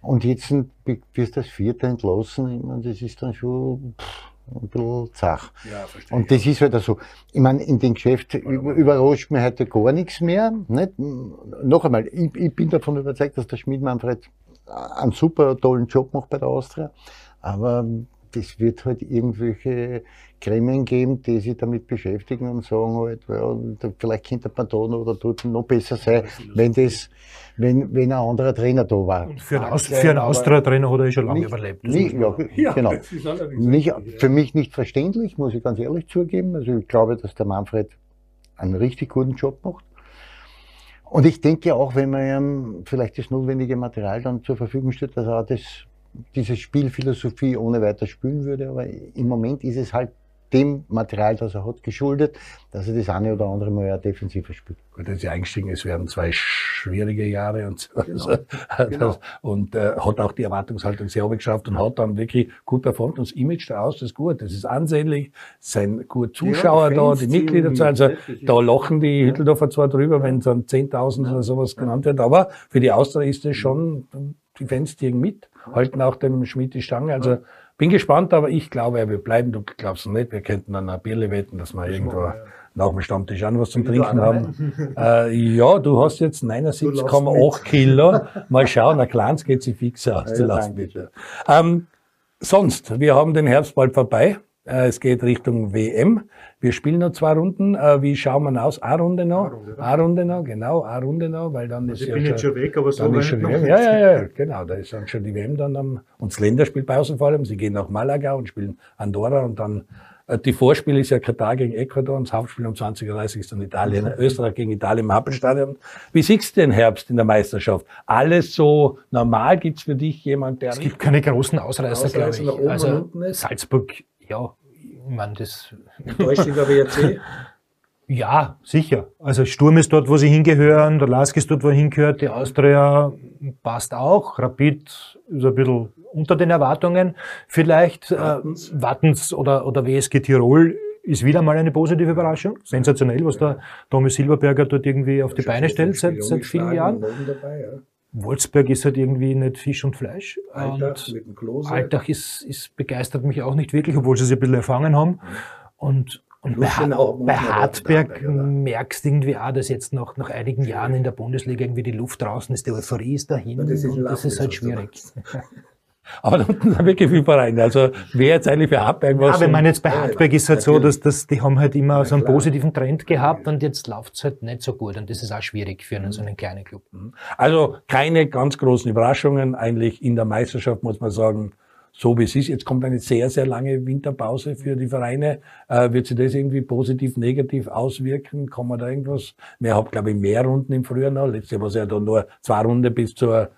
Und jetzt sind- wirst du als Vierter entlassen, ich meine, das ist dann schon pff, ein bisschen zach. Ja, verstehe. Und das ist halt so. Ich meine, in dem Geschäft über- überrascht mich heute gar nichts mehr. Nicht? Noch einmal, ich, ich bin davon überzeugt, dass der Schmidt Manfred einen super tollen Job macht bei der Austria. Aber das wird halt irgendwelche Gremien geben, die sich damit beschäftigen und sagen halt, ja, vielleicht könnte man da noch oder dort noch besser sein, wenn das, wenn, wenn ein anderer Trainer da war. Für einen, Aus, für einen Austria-Trainer hat er eh schon lange nicht- überlebt. Das Nicht, ja, Ja, genau. Nicht, für mich nicht verständlich, muss ich ganz ehrlich zugeben. Also ich glaube, dass der Manfred einen richtig guten Job macht. Und ich denke auch, wenn man ihm vielleicht das notwendige Material dann zur Verfügung stellt, dass er auch das, diese Spielphilosophie ohne weiter spielen würde. Aber im Moment ist es halt dem Material, das er hat, geschuldet, dass er das eine oder andere Mal ja defensiver spielt. Gut, jetzt eingestiegen, es werden zwei schwierige Jahre und so. Genau. Also, Genau. das, und äh, hat auch die Erwartungshaltung sehr hoch geschafft und hat dann wirklich gut performt. Und das Image da aus ist gut, das ist ansehnlich, es sind gut Zuschauer die da, die ziehen Mitgliederzahl, mit, also das da lachen die Hütteldorfer zwar drüber, wenn dann 10.000 oder sowas genannt wird, aber für die Austria ist es schon, die Fans ziehen mit, halten auch dem Schmidt die Stange, also bin gespannt, aber ich glaube, er wird bleiben, du glaubst nicht, wir könnten dann ein Bierle wetten, dass wir irgendwo nach dem Stammtisch noch was zum Trinken haben. [laughs] Äh, ja, du hast jetzt 79,8 Kilo. [laughs] Mal schauen, ein kleines geht sich fix aus. Ja, danke bitte. Ähm, sonst, wir haben den Herbst bald vorbei. Äh, es geht Richtung WM. Wir spielen noch zwei Runden. Äh, wie schauen wir aus? Eine Runde noch? Eine Runde noch, genau, eine Runde noch, weil dann ist Ich ja bin jetzt schon weg, aber so dann ist schon WM. Ja, ja, ja, genau. Da ist dann schon die WM dann am, und das Länderspiel Pausen vor allem. Sie gehen nach Malaga und spielen Andorra und dann, äh, die Vorspiel ist ja Katar gegen Ecuador und das Hauptspiel um 20.30 Uhr ist dann Italien, Österreich gegen Italien im Happelstadion. Wie siehst du den Herbst in der Meisterschaft? Alles so normal? Gibt's für dich jemand, der Es gibt keine großen Ausreißer, glaube Ausreißer nach ich. oben und Also unten ist? Salzburg, ja, meine, das enttäuscht WRC? [laughs] Ja, sicher. Also Sturm ist dort, wo sie hingehören, der Lask ist dort, wo er hingehört, die Austria passt auch, Rapid ist ein bisschen unter den Erwartungen. Vielleicht Wattens. Äh, Wattens oder, oder WSG Tirol ist wieder mal eine positive Überraschung. Sensationell, was der Tommy Silberberger dort irgendwie auf die Beine stellt seit, seit vielen Jahren. Dabei, ja. Wolfsberg ist halt irgendwie nicht Fisch und Fleisch. Alltag und mit dem Klose. Alltag ist, ist begeistert mich auch nicht wirklich, obwohl sie sich ein bisschen erfangen haben. Und, und bei, Ha- bei Hartberg merkst du irgendwie auch, dass jetzt nach, nach einigen Jahren in der Bundesliga irgendwie die Luft draußen ist, die Euphorie ist dahin Ja, das ist und das ist halt schwierig. Aber da unten sind wirklich viele Vereine. Also wer jetzt eigentlich für Hartberg was? Ja, wenn man jetzt bei Hartberg ist halt so, dass das, die haben halt immer so einen positiven Trend gehabt und jetzt läuft's halt nicht so gut und das ist auch schwierig für einen, so einen kleinen Club. Also keine ganz großen Überraschungen eigentlich in der Meisterschaft, muss man sagen, so wie es ist. Jetzt kommt eine sehr, sehr lange Winterpause für die Vereine. Äh, wird sich das irgendwie positiv, negativ auswirken? Kann man da irgendwas? Wir haben, glaube ich, mehr Runden im Frühjahr noch. Letztes Jahr war es ja dann nur zwei Runden bis zur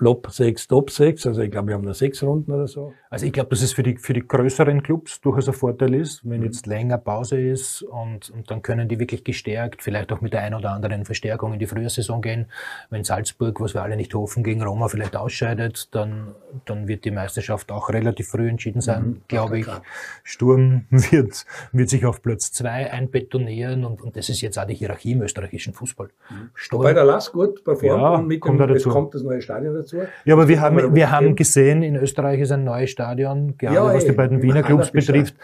Flop 6, Top 6. Also ich glaube, wir haben nur sechs Runden oder so. Also ich glaube, dass es für die, für die größeren Clubs durchaus ein Vorteil ist, wenn jetzt länger Pause ist und, und dann können die wirklich gestärkt, vielleicht auch mit der ein oder anderen Verstärkung in die Frühjahrsaison gehen. Wenn Salzburg, was wir alle nicht hoffen, gegen Roma vielleicht ausscheidet, dann, dann wird die Meisterschaft auch relativ früh entschieden sein, mhm, glaube ich. Klar. Sturm [laughs] wird, wird sich auf Platz zwei einbetonieren und, und das ist jetzt auch die Hierarchie im österreichischen Fußball. Mhm. Sturm, Wobei der Lass gut performt ja, mit dem, kommt, kommt das neue Stadion dazu dazu. Ja, aber wir haben, wir haben gesehen, in Österreich ist ein neues Stadion, gerade ja, was die beiden Wiener Clubs betrifft,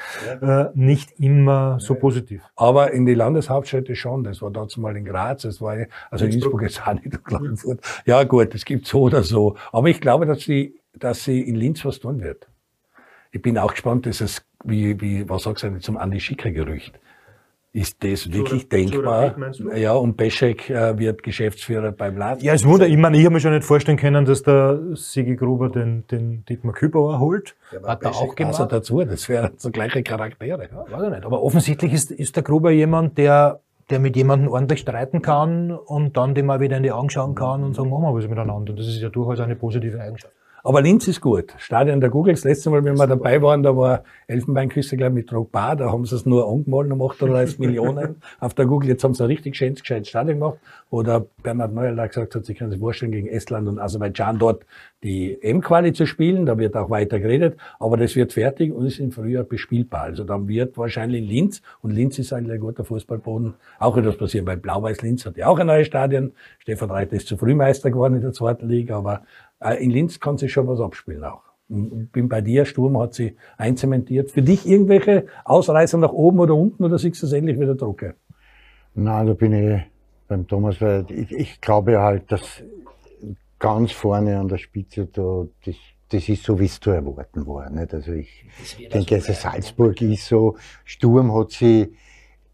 äh, nicht immer so positiv. Aber in die Landeshauptstädte schon. Das war dazu mal in Graz, das war, also in Innsbruck jetzt auch nicht Klagenfurt. Ja gut, es gibt so oder so. Aber ich glaube, dass sie, dass sie in Linz was tun wird. Ich bin auch gespannt, dass es, wie, wie, was sagst du, zum Andi Schicker Gerücht. Ist das wirklich denkbar? Ja, und Peschek äh, wird Geschäftsführer beim Land. Ja, es wundert. Ich meine, ich habe mir schon nicht vorstellen können, dass der Sigi Gruber den, den Dietmar Kübauer holt. Ja, Hat er auch gemacht. Also dazu, das wären so gleiche Charaktere. Ja, weiß ich nicht. Aber offensichtlich ist, ist der Gruber jemand, der der mit jemandem ordentlich streiten kann und dann dem mal wieder in die Augen schauen kann und sagen, machen wir was miteinander. Das ist ja durchaus eine positive Eigenschaft. Aber Linz ist gut. Stadion der Google. Das letzte Mal, wenn wir dabei waren, da war Elfenbeinküste, glaube ich, mit Drogba. Da haben sie es nur angemalt um 38 [laughs] Millionen auf der Google. Jetzt haben sie ein richtig schönes, gescheites Stadion gemacht. Oder Bernhard Neuer gesagt hat, sie können sich vorstellen, gegen Estland und Aserbaidschan dort die M-Quali zu spielen. Da wird auch weiter geredet. Aber das wird fertig und ist im Frühjahr bespielbar. Also dann wird wahrscheinlich Linz, und Linz ist eigentlich ein guter Fußballboden, auch etwas passieren, weil Blau-Weiß-Linz hat ja auch ein neues Stadion. Stefan Reiter ist zu früh Meister geworden in der zweiten Liga, aber in Linz kann sich schon was abspielen auch. Und bin bei dir, Sturm hat sie einzementiert. Für dich irgendwelche Ausreißer nach oben oder unten oder siehst du es ähnlich wie der Drucker? Nein, da bin ich beim Thomas, weil ich, ich glaube halt, dass ganz vorne an der Spitze da, das, das ist so, wie es zu erwarten war. Nicht? Also ich denke, also Salzburg ist so, Sturm hat sie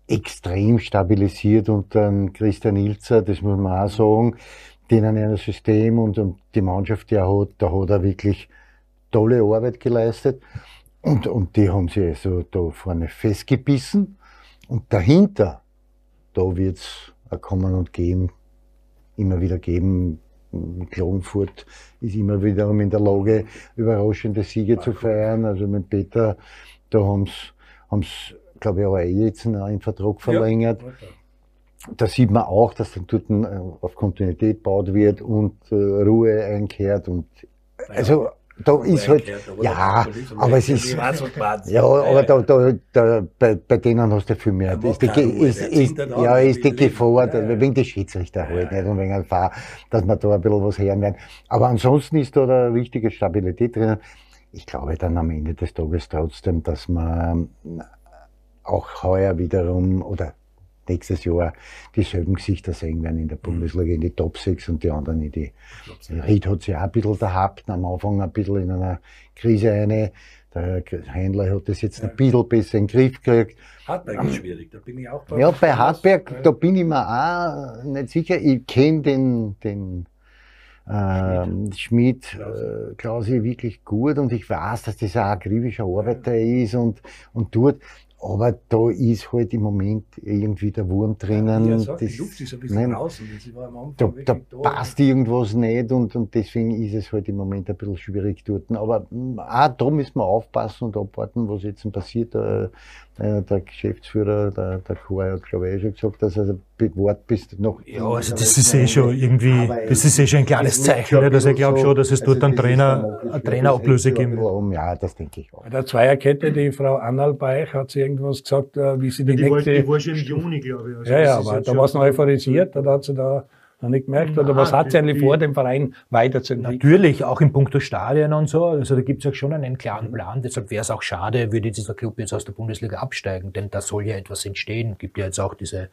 extrem stabilisiert unter Christian Ilzer, das muss man auch sagen denen ein System und, und die Mannschaft, die er hat, da hat er wirklich tolle Arbeit geleistet. Und, und die haben sie also da vorne festgebissen. Und dahinter, da wird's es kommen und gehen, immer wieder geben. Klagenfurt ist immer wiederum in der Lage, überraschende Siege zu feiern. Also mit Peter, da haben's haben's glaube ich, auch jetzt einen Vertrag verlängert. Ja da sieht man auch, dass dann dort äh, auf Kontinuität gebaut wird und äh, Ruhe einkehrt und also da ist halt, ja, aber es ist, ja, aber da, da, da, bei, bei denen hast du viel mehr. Ja, ist die, ist, ist, ja, ist die Gefahr, ja, ja. wegen des Schiedsrichter halt, nicht, und wegen der Gefahr, dass man da ein bisschen was hören werden. Aber ansonsten ist da eine richtige Stabilität drin. Ich glaube dann am Ende des Tages trotzdem, dass man auch heuer wiederum, oder nächstes Jahr dieselben Gesichter sehen werden in der mhm. Bundesliga, in die Top 6 und die anderen in die. Ried hat sich auch ein bisschen gehabt, am Anfang ein bisschen in einer Krise eine. Der Händler hat das jetzt ein bisschen besser in den Griff gekriegt. Hartberg ist schwierig, da bin ich auch bei. Ja, bei Hartberg, da bin ich mir auch nicht sicher. Ich kenne den, den ähm, Schmidt, äh, Klausi wirklich gut und ich weiß, dass das ein akribischer Arbeiter ist und, und tut. Aber da ist halt im Moment irgendwie der Wurm drinnen. Ja, sagt, das, die Luft ist ein bisschen nein, draußen. da, da passt irgendwas nicht und, und deswegen ist es halt im Moment ein bisschen schwierig dort. Aber hm, auch da müssen wir aufpassen und abwarten, was jetzt passiert. Der, der Geschäftsführer, der, der Chor hat glaube ich schon gesagt, dass er bewahrt bis noch. Ja, also das ist eh schon irgendwie, das ist eh schon ein kleines Zeichen, ne, dass ich glaube schon, dass es dort einen Trainer, eine Trainerablöse geben wird. Ja, das denke ich auch. Bei der Zweierkette, die Frau Annalbeich hat sie irgendwas gesagt, äh, wie sie die, die nächste... War, die war schon im Juni, glaube ich. Also ja, ja, aber da war es noch euphorisiert, da hat sie da nicht gemerkt? Oder was hat sie eigentlich vor, den Verein weiterzuentwickeln? Natürlich, auch in puncto Stadien und so. Also da gibt es auch schon einen klaren Plan. Deshalb wäre es auch schade, würde dieser Club jetzt aus der Bundesliga absteigen, denn da soll ja etwas entstehen. Es gibt ja jetzt auch diese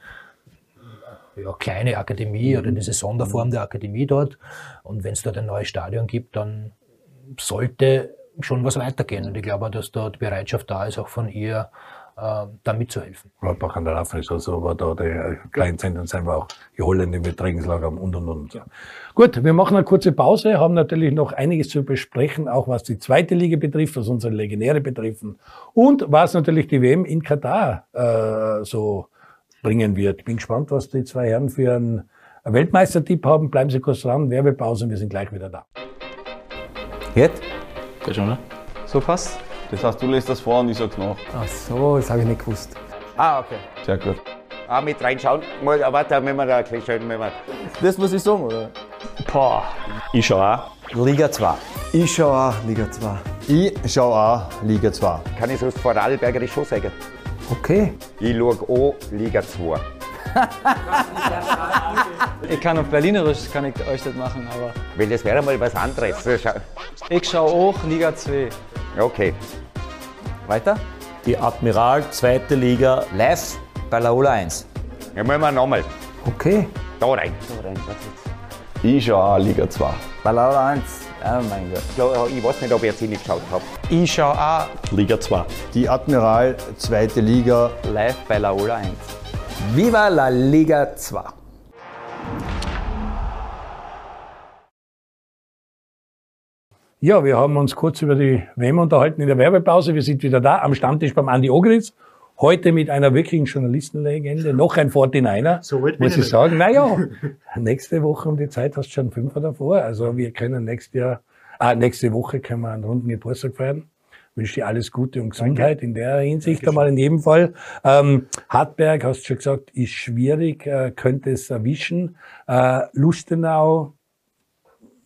ja, kleine Akademie oder diese Sonderform der Akademie dort. Und wenn es dort ein neues Stadion gibt, dann sollte schon was weitergehen. Und ich glaube, dass dort Bereitschaft da ist, auch von ihr äh, da mitzuhelfen. Gladbach an der Laufen ist also, aber da die Kleinzentren sind wir auch die Holländer mit Trainingslager haben und und und. Ja. Gut, wir machen eine kurze Pause, haben natürlich noch einiges zu besprechen, auch was die zweite Liga betrifft, was unsere Legionäre betreffen und was natürlich die WM in Katar äh, so bringen wird. Ich bin gespannt, was die zwei Herren für einen Weltmeistertipp haben. Bleiben Sie kurz dran, Werbepause und wir sind gleich wieder da. Jetzt? Geht schon, ne? So passt? Das heißt, du lässt das vor und ich sag's nach. Ach so, das habe ich nicht gewusst. Ah, okay. Sehr gut. Ah, mit reinschauen. Mal, ah, warte, wenn wir da ein schauen, wenn wir. Das muss ich sagen, oder? Boah. Ich schau auch. Liga 2. Ich schaue auch Liga 2. Ich schaue auch Liga 2. Kann ich sonst Vorarlbergerisch schon sagen? Okay. Ich schaue auch Liga 2. [laughs] Ich kann auf Berlinerisch kann ich euch das machen, aber Weil das wäre mal was anderes. So, schau- ich schaue auch Liga 2. Okay. Weiter? Die Admiral, zweite Liga. Live bei Laola 1. Ja, müssen wir nochmal. Okay. Da rein. Da rein. Ich schau auch Liga 2. Bei Laola 1. Oh mein Gott. Ich weiß nicht, ob ich jetzt nicht geschaut habe. Ich schaue auch Liga 2. Die Admiral, zweite Liga. Live bei Laola 1. Viva la Liga 2. Ja, wir haben uns kurz über die WM unterhalten in der Werbepause. Wir sind wieder da am Stammtisch beim Andi Ogritz. Heute mit einer wirklichen Journalistenlegende, noch ein 49er, So muss ich ich nicht. sagen. Naja, [laughs] nächste Woche um die Zeit hast du schon Fünfer davor. Also wir können nächstes Jahr, ah, nächste Woche können wir einen runden Geburtstag feiern. Wünsche dir alles Gute und Gesundheit in der Hinsicht einmal in jedem Fall. Ähm, Hartberg, hast du schon gesagt, ist schwierig, äh, könnte es erwischen. Äh, Lustenau,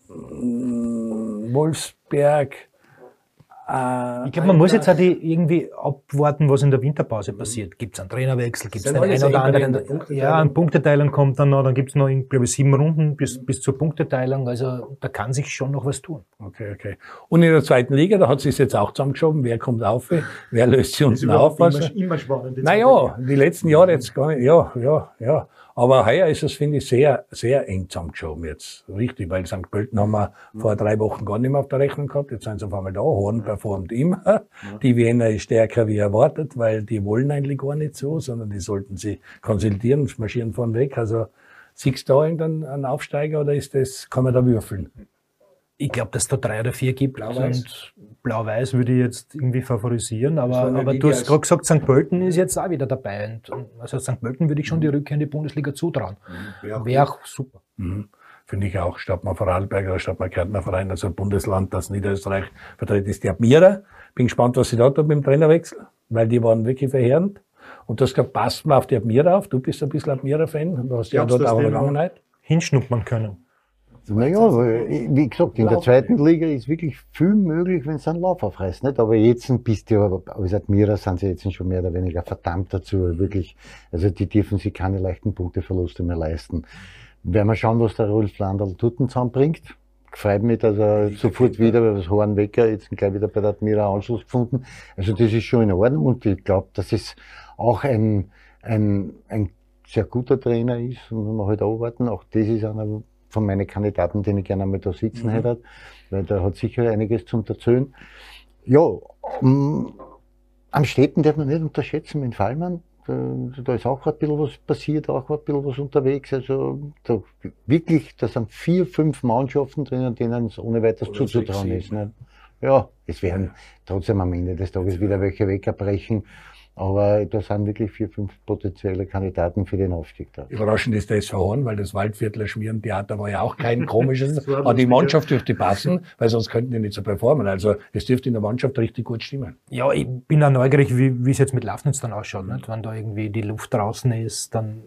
mh, Wolfsberg, äh, Ich glaube, man muss jetzt auch die irgendwie abwarten, was in der Winterpause passiert. Gibt es einen Trainerwechsel, gibt es den einen oder anderen. der Punkteteilung? Ja, ein Punkteteilung kommt dann noch, dann gibt es noch, glaube ich, sieben Runden bis, bis zur Punkteteilung. Also da kann sich schon noch was tun. Okay, okay. Und in der zweiten Liga, da hat sich jetzt auch zusammengeschoben, wer kommt auf, wer löst sie unten auf. Also, immer spannend. naja, die letzten Jahre jetzt gar nicht, ja, ja, ja. Aber heuer ist es, finde ich, sehr, sehr eng zusammengeschoben jetzt. Richtig, weil St. Pölten haben wir vor drei Wochen gar nicht mehr auf der Rechnung gehabt. Jetzt sind sie auf einmal da. Horn performt immer. Die Wiener ist stärker wie erwartet, weil die wollen eigentlich gar nicht so, sondern die sollten sie konsultieren und marschieren vorn weg. Also, siehst du da irgendeinen einen Aufsteiger oder ist das, kann man da würfeln? Ich glaube, dass es da drei oder vier gibt. Blau-Weiß. Blau-Weiß würde ich jetzt irgendwie favorisieren. Aber, aber du hast gerade gesagt, St. Pölten ist jetzt auch wieder dabei. Und, und also St. Pölten würde ich schon die Rückkehr in die Bundesliga zutrauen. Wäre auch super. Mhm. Finde ich auch. Stadtmann Vorarlberg oder Stadtmann Kärntner Verein, also ein Bundesland, das Niederösterreich vertritt, ist die Admira. Bin gespannt, was sie da tut mit dem Trainerwechsel, weil die waren wirklich verheerend. Und das gesagt, passt mal auf die Admira auf. Du bist ein bisschen Admira-Fan. Du hast ja dort auch eine Vergangenheit. Hinschnuppern können. Naja, weil, wie gesagt, in der zweiten Liga ist wirklich viel möglich, wenn es einen Lauf aufreißt. Nicht? Aber jetzt bist du, ja, als Admira sind sie jetzt schon mehr oder weniger verdammt dazu, wirklich. Also die dürfen sich keine leichten Punkteverluste mehr leisten. Werden wir schauen, was der Rolf Landl Tutten zusammenbringt. Freut mich, dass er sofort wieder, weil das Hornwecker jetzt gleich wieder bei der Admira Anschluss gefunden. Also das ist schon in Ordnung und ich glaube, dass es auch ein, ein, ein sehr guter Trainer ist und wenn wir halt abwarten, auch das ist einer von meinen Kandidaten, den ich gerne einmal da sitzen hätte, weil der hat sicher einiges zum erzählen. Ja, mm, am Städten darf man nicht unterschätzen, mit Fallmann, da, da ist auch ein bisschen was passiert, auch ein bisschen was unterwegs. Also da, wirklich, da sind vier, fünf Mannschaften drinnen, denen es ohne weiteres Oder zuzutrauen sechs, ist. Nicht? Ja, es werden trotzdem am Ende des Tages wieder welche wegbrechen. Aber da sind wirklich vier, fünf potenzielle Kandidaten für den Aufstieg da. Überraschend ist der SV Horn, weil das Waldviertler Schmierentheater war ja auch kein [laughs] komisches. Aber die Mannschaft dürfte passen, weil sonst könnten die nicht so performen. Also es dürfte in der Mannschaft richtig gut stimmen. Ja, ich bin auch neugierig, wie, es jetzt mit Lafnitz dann ausschaut. Nicht? Wenn da irgendwie die Luft draußen ist, dann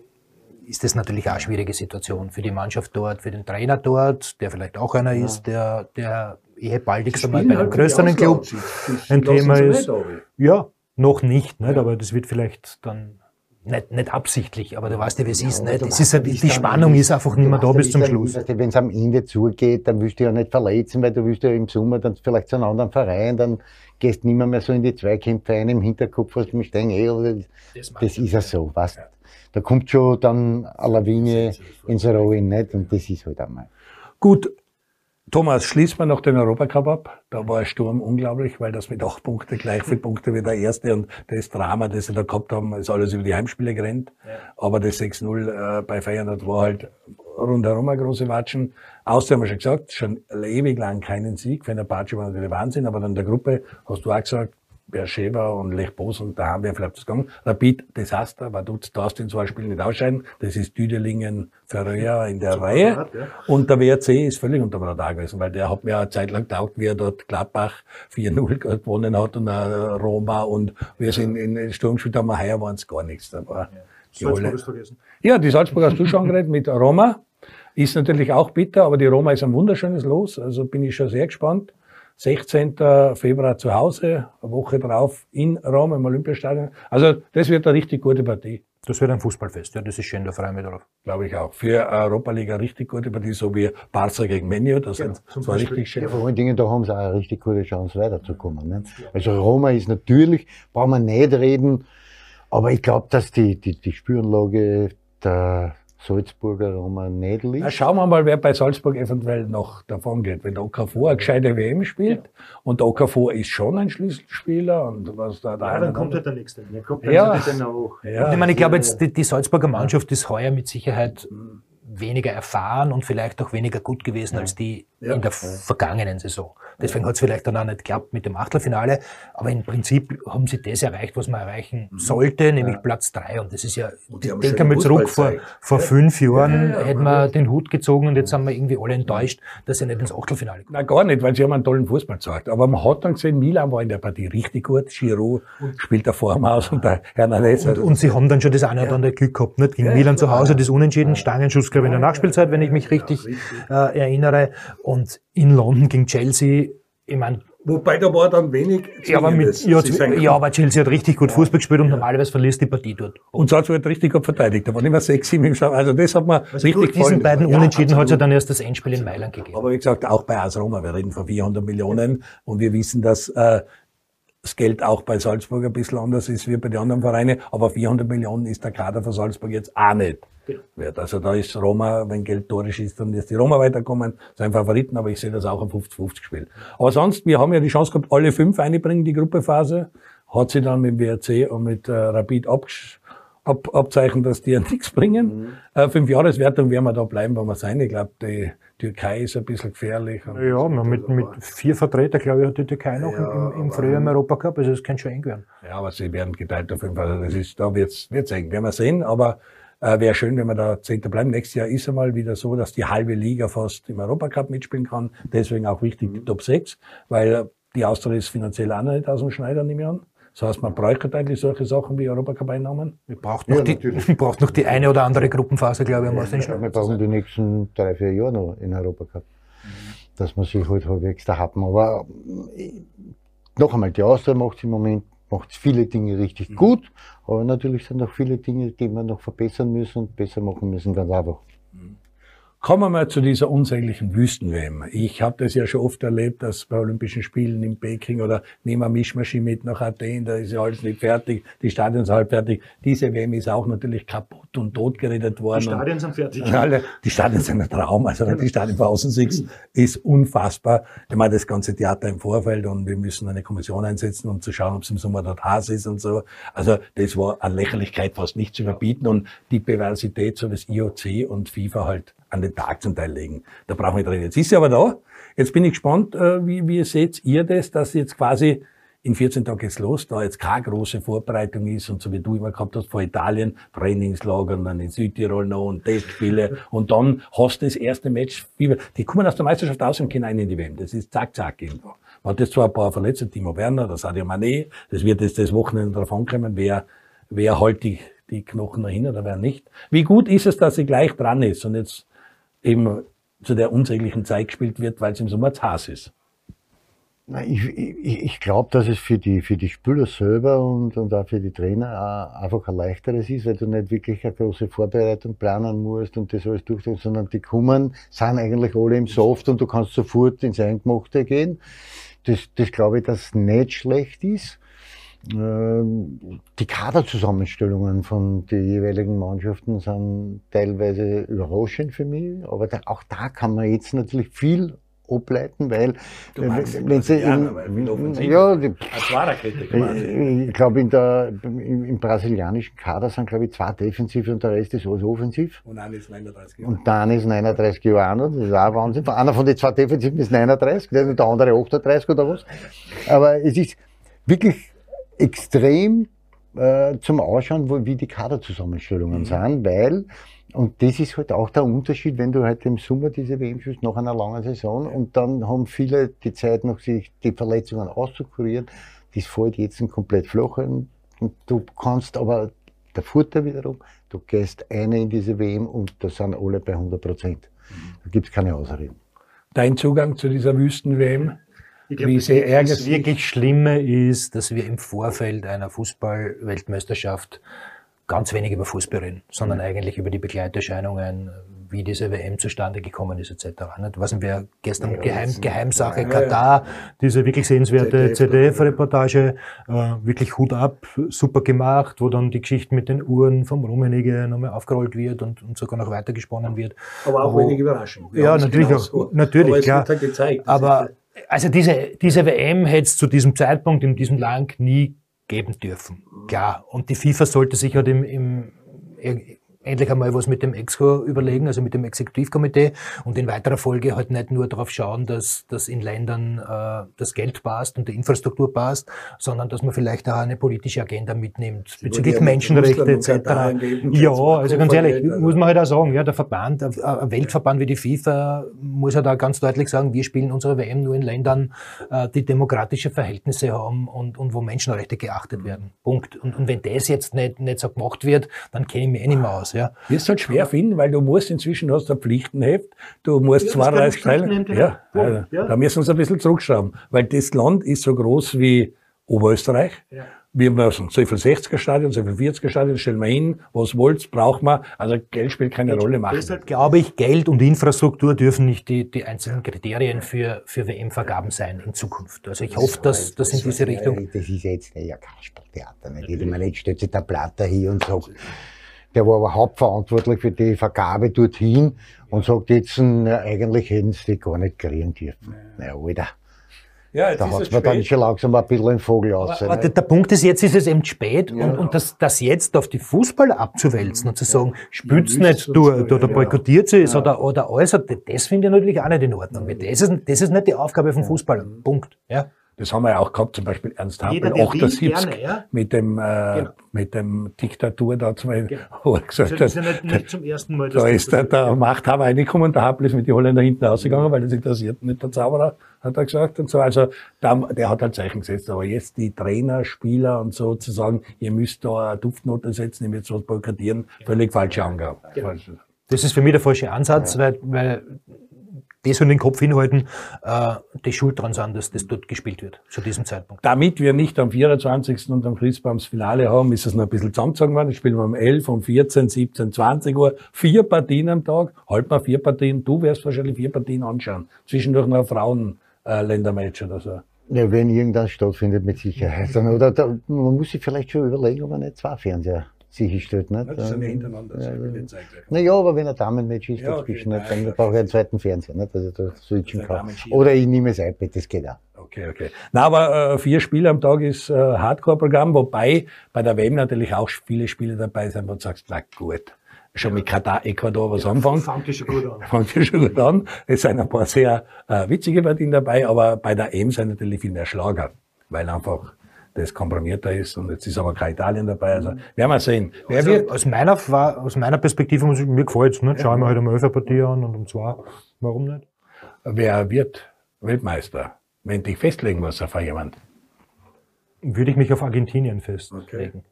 ist das natürlich auch eine schwierige Situation für die Mannschaft dort, für den Trainer dort, der vielleicht auch einer ist, der, der eher baldigst einmal bei einem größeren Club ein Thema ist. Ja, noch nicht, nicht, aber das wird vielleicht dann nicht, nicht absichtlich, aber du weißt ja, wie es ist. Nicht? Es ist, halt- die Spannung ist einfach nicht mehr da bis zum Schluss. Wenn es am Ende zugeht, dann willst du ja nicht verletzen, weil du willst ja im Sommer dann vielleicht zu einem anderen Verein, dann gehst du nicht mehr, mehr so in die Zweikämpfe ein, im Hinterkopf du mich denken, ey, oder, das ist ja so, weißt Da kommt schon dann eine Lawine ins Rollen, nicht? Und das ist halt einmal. Gut, Thomas, schließt man noch den Europacup ab. Da war ein Sturm unglaublich, weil das mit acht Punkten gleich viele Punkte wie der erste und das Drama, das sie da gehabt haben, ist alles über die Heimspiele gerannt. Aber das 6-0 äh, bei Feyenoord war halt rundherum ein große Watschen. Außerdem haben wir schon gesagt, schon ewig lang keinen Sieg. Fenerbahce war natürlich Wahnsinn, aber dann in der Gruppe hast du auch gesagt, Beersheba und Lech Bosen, da haben wir vielleicht das gegangen. Rapid Desaster, weil du darfst in zwei Spielen nicht ausscheiden. Das ist Düdelingen, Ferreira in der Reihe. Grad, ja. Und der WRC ist völlig unter dem Radar gewesen, weil der hat mir eine Zeit lang taugt, wie er dort Gladbach 4-0 [laughs] gewonnen hat und äh, Roma und wir sind in Sturm gespielt haben, heuer waren es gar nichts. Da war die Salzburg ist vergessen. ja, die Salzburg hast du schon geredet mit Roma. Ist natürlich auch bitter, aber die Roma ist ein wunderschönes Los. Also bin ich schon sehr gespannt. 16. Februar zu Hause, eine Woche drauf in Rom im Olympiastadion. Also das wird eine richtig gute Partie, Das wird ein Fußballfest, ja, das ist schön, da freue ich mich drauf. glaube ich auch. Für Europa League eine richtig gute Partie, so wie Barca gegen Menu. Das, Ja, war Beispiel. richtig schön. Ja, vor allen Dingen, da haben sie auch eine richtig gute Chance weiterzukommen. Ne? Also Roma ist natürlich, brauchen wir nicht reden, aber ich glaube, dass die, die, die Spüranlage der Salzburger Roma nicht Na, schauen wir mal, wer bei Salzburg eventuell noch davon geht. Wenn der Okafor eine gescheite WM spielt und der Okafor ist schon ein Schlüsselspieler und was da da halt der nächste. Ja, kommt Ja. auch. Ja, ich meine, ich glaube jetzt, die, die Salzburger Mannschaft ist heuer mit Sicherheit weniger erfahren und vielleicht auch weniger gut gewesen als die in der vergangenen Saison. Deswegen hat es vielleicht dann auch nicht geklappt mit dem Achtelfinale. Aber im Prinzip haben sie das erreicht, was man erreichen sollte, nämlich Platz drei. Und das ist ja, haben denke mal zurück, vor, vor fünf Jahren hätten wir den Hut gezogen und jetzt sind wir irgendwie alle enttäuscht, dass sie nicht ins Achtelfinale kommen. Na gar nicht, weil sie haben einen tollen Fußball gezeigt. Aber man hat dann gesehen, Milan war in der Partie richtig gut. Giroud spielt da vorm aus und der Hernandez. Und, und sie haben dann schon das eine oder andere Glück gehabt. Nicht? Gegen Milan zu Hause das Unentschieden, Stangenschuss, glaube ich, in der Nachspielzeit, wenn ich mich richtig äh, erinnere. Und in London gegen Chelsea, ich meine, Wobei da war dann wenig. ja, aber, mit, ja, ja, aber Chelsea hat richtig gut Fußball gespielt und normalerweise verliest die Partie dort. Und Salzburg hat richtig gut verteidigt. Da waren immer sechs, sieben im Stau. Also das hat mir Durch richtig diesen gefallen. beiden Ja, Unentschieden hat es ja dann erst das Endspiel in Mailand gegeben. Aber wie gesagt, auch bei AS Roma, wir reden von 400 Millionen und wir wissen, dass äh, das Geld auch bei Salzburg ein bisschen anders ist wie bei den anderen Vereinen, aber 400 Millionen ist der Kader von Salzburg jetzt auch nicht wert. Also da ist Roma, wenn Geld torisch ist, dann ist die Roma weiterkommen, sein Favoriten, aber ich sehe das auch ein 50-50-Spiel. Aber sonst, wir haben ja die Chance gehabt, alle fünf einbringen, die Gruppephase, hat sie dann mit dem WRC und mit äh, Rapid abgesch ab, abzeichnen, dass die ja [laughs] nichts bringen. Äh, fünf Jahreswertung werden wir da bleiben, wo wir sein. Ich glaube, die Türkei ist ein bisschen gefährlich. Und Ja, mit, mit vier Vertreter, glaube ich, hat die Türkei noch im, im, im Frühjahr im Europacup, also das kann schon eng werden. Ja, aber sie werden geteilt auf fünf. Also das ist, da wird's, wird's eng. Werden wir sehen. Aber äh, wäre schön, wenn wir da Zehnter bleiben. Nächstes Jahr ist einmal wieder so, dass die halbe Liga fast im Europacup mitspielen kann. Deswegen auch wichtig die Top 6, weil die Austria ist finanziell auch noch nicht aus dem Schneider, nehme ich an. Das heißt, man bräuchte eigentlich solche Sachen wie Europacup-Einnahmen. Wir braucht noch, die, [laughs] braucht noch die eine oder andere Gruppenphase, glaube ich, um aus den Ja, wir brauchen die nächsten drei, vier Jahre noch in Europa Cup. Dass man sich halt halbwegs da haben. Aber äh, noch einmal, die Austria macht im Moment macht viele Dinge richtig gut, aber natürlich sind auch viele Dinge, die wir noch verbessern müssen und besser machen müssen, ganz einfach. Kommen wir mal zu dieser unsäglichen Wüsten-WM. Ich habe das ja schon oft erlebt, dass bei Olympischen Spielen in Peking oder nehmen wir Mischmaschine mit nach Athen, da ist ja alles nicht fertig, die Stadien sind halb fertig. Diese WM ist auch natürlich kaputt und totgeredet worden. Die Stadien sind fertig. Alle, die Stadien sind ein Traum, also wenn die Stadien von außen ist unfassbar. Ich meine, das ganze Theater im Vorfeld und wir müssen eine Kommission einsetzen, um zu schauen, ob es im Sommer dort heiß ist und so. Also das war an Lächerlichkeit fast nicht zu überbieten und die Perversität, so das IOC und FIFA halt an den Tag zum Teil legen. Da brauchen wir nicht reden. Jetzt ist sie aber da. Jetzt bin ich gespannt, äh, wie, wie seht ihr das, dass jetzt quasi in 14 Tagen geht's los, da jetzt keine große Vorbereitung ist und so wie du immer gehabt hast vor Italien, Trainingslager und dann in Südtirol noch und Testspiele und dann hast du das erste Match, die kommen aus der Meisterschaft aus und gehen ein in die WM. Das ist zack, zack irgendwo. Man hat jetzt zwar ein paar Verletzte, Timo Werner, das Sadio Mané, das wird jetzt das Wochenende drauf ankommen, wer, wer halt die, die Knochen noch hin oder wer nicht. Wie gut ist es, dass sie gleich dran ist und jetzt eben zu der unsäglichen Zeit gespielt wird, weil es im Sommer zu heiß ist. Ich, ich, ich glaube, dass es für die, für die Spieler selber und, und auch für die Trainer einfach ein leichteres ist, weil du nicht wirklich eine große Vorbereitung planen musst und das alles durchdrehen, sondern die kommen, sind eigentlich alle im Soft und du kannst sofort ins Eingemachte gehen. Das, das glaube ich, dass nicht schlecht ist. Ähm, Die Kaderzusammenstellungen von den jeweiligen Mannschaften sind teilweise überraschend für mich, aber da, auch da kann man jetzt natürlich viel ableiten, weil Du wenn, sie in, ja, die, ich glaube, in der, im, im brasilianischen Kader sind, glaube ich, zwei defensiv und der Rest ist alles offensiv. Und einer ist 39 Jahre. Und dann ist 39 Jahre alt, das ist auch Wahnsinn. Einer von den zwei Defensiven ist 39, der der andere 38 oder was. Aber es ist wirklich extrem äh, zum Ausschauen, wo, wie die Kaderzusammenstellungen sind, weil, und das ist halt auch der Unterschied, wenn du halt im Sommer diese WM spielst, nach einer langen Saison, und dann haben viele die Zeit noch, sich die Verletzungen auszukurieren, das fällt jetzt komplett flach. Und du kannst aber, der Vorteil wiederum, du gehst eine in diese WM und da sind alle bei 100 Prozent. Da gibt's keine Ausreden. Dein Zugang zu dieser Wüsten-WM? Glaube, Wie sehr das ärgert dich? wirklich Schlimme ist, dass wir im Vorfeld einer Fußball-Weltmeisterschaft ganz wenig über Fußball reden, sondern eigentlich über die Begleiterscheinungen, wie diese WM zustande gekommen ist, etc. Nicht? Was wir gestern Geheim, Geheimsache Katar, diese wirklich sehenswerte ZDF-Reportage, äh, wirklich Hut ab, super gemacht, wo dann die Geschichte mit den Uhren vom Rummenigge nochmal aufgerollt wird und, und sogar noch weitergesponnen wird. Aber auch Wo- wenig überraschend. Ja, natürlich, genauso. auch, natürlich, Aber klar. halt gezeigt. Das Aber also diese, diese WM hätte es zu diesem Zeitpunkt in diesem Land nie geben dürfen. Klar. Und die FIFA sollte sich halt im, im endlich einmal was mit dem Exco überlegen, also mit dem Exekutivkomitee und in weiterer Folge halt nicht nur darauf schauen, dass, dass in Ländern äh, das Geld passt und die Infrastruktur passt, sondern dass man vielleicht auch eine politische Agenda mitnimmt bezüglich Menschenrechte etc. Ja, also ganz ehrlich, also. muss man halt auch sagen, ja, der Verband, ein Weltverband wie die FIFA muss ja da ganz deutlich sagen, wir spielen unsere WM nur in Ländern, äh, die demokratische Verhältnisse haben und, und wo Menschenrechte geachtet werden. Punkt. Und, und wenn das jetzt nicht, nicht so gemacht wird, dann kenne ich mich eh nicht mehr aus. Ja. Wirst du halt schwer finden, weil du musst inzwischen hast du ein Pflichtenheft, du musst 32 Teile. Ja, also, da müssen wir uns ein bisschen zurückschrauben, weil das Land ist so groß wie Oberösterreich. Wir müssen so viel 60er Stadion, so viel 40er Stadion, stellen wir hin, was wollt, braucht man. Also Geld spielt keine Rolle machen. Deshalb glaube ich, Geld und Infrastruktur dürfen nicht die, die einzelnen Kriterien für, für WM-Vergaben sein in Zukunft. Also ich hoffe, dass das in diese Richtung. Das ist jetzt ja Kasperltheater. Nicht? Ich meine, jetzt stellt sich der Platter hier und sagt, der war aber hauptverantwortlich für die Vergabe dorthin und sagt jetzt, na, eigentlich hätten sie die gar nicht kriegen dürfen. Na, Alter. Ja, Da hat es man dann schon langsam ein bisschen den Vogel aus. Aber der, der Punkt ist, jetzt ist es eben spät und, und das, das jetzt auf die Fußballer abzuwälzen und zu sagen, spült's nicht dort oder boykottiert es oder, oder äußert, das finde ich natürlich auch nicht in Ordnung. Das ist, das ist nicht die Aufgabe vom Fußballer. Punkt. Ja. Das haben wir ja auch gehabt, zum Beispiel Ernst Happel, der will, 78, gerne, ja. mit dem, äh, mit dem Diktatur da zum Beispiel, [laughs] wo er gesagt hat, Also nicht, nicht zum ersten Mal. da ist der, der Machthaber reingekommen, der Happel ist mit den Holländer hinten rausgegangen, weil das interessiert nicht der Zauberer, hat er gesagt und so. Also da, der hat halt Zeichen gesetzt. Aber jetzt die Trainer, Spieler und so zu sagen, ihr müsst da eine Duftnote setzen, ihr müsst was boykottieren, völlig falsche Angabe. Falsch. Das ist für mich der falsche Ansatz, weil, weil das in den Kopf hinhalten, äh, die schuld dran sind, dass das dort gespielt wird, zu diesem Zeitpunkt. Damit wir nicht am 24. und am Christbaums Finale haben, ist es noch ein bisschen zusammengezogen worden. Das spielen wir um 11, um 14, 17, 20 Uhr. Vier Partien am Tag. Halt mal vier Partien. Du wirst wahrscheinlich vier Partien anschauen. Zwischendurch noch ein Frauen-Ländermatch oder so. Ja, wenn irgendwas stattfindet, mit Sicherheit. [laughs] Oder da, man muss sich vielleicht schon überlegen, ob man nicht zwei Fernseher sicherstellt. Nicht? Das sind ja hintereinander. Ja, so ja. Naja, aber wenn ein Damenmatch ist Ja, okay. dazwischen, nicht, Nein, dann ja. brauche ich einen zweiten Fernseher. Nicht? Also da switchen Ein kann. Oder ich nehme das iPad, das geht auch. Okay, okay. Na, aber äh, vier Spiele am Tag ist äh, Hardcore-Programm, wobei bei der WM natürlich auch viele Spiele dabei sind, wo du sagst, na gut, schon mit Katar, Ecuador was anfangen. Fängt schon gut an. [laughs] Fangt ja schon gut an. Es sind ein paar sehr äh, witzige Partien dabei, aber bei der EM sind natürlich viel mehr Schlager, weil einfach das komprimierter ist und jetzt ist aber kein Italien dabei. Also werden wir sehen. Wer Also, wird? aus, meiner, aus meiner Perspektive muss ich, mir gefällt's, ne? Schauen wir halt um 11 Uhr Partie an und um 2. Warum nicht? Wer wird Weltmeister? Wenn dich festlegen muss auf jemand. Würde ich mich auf Argentinien festlegen.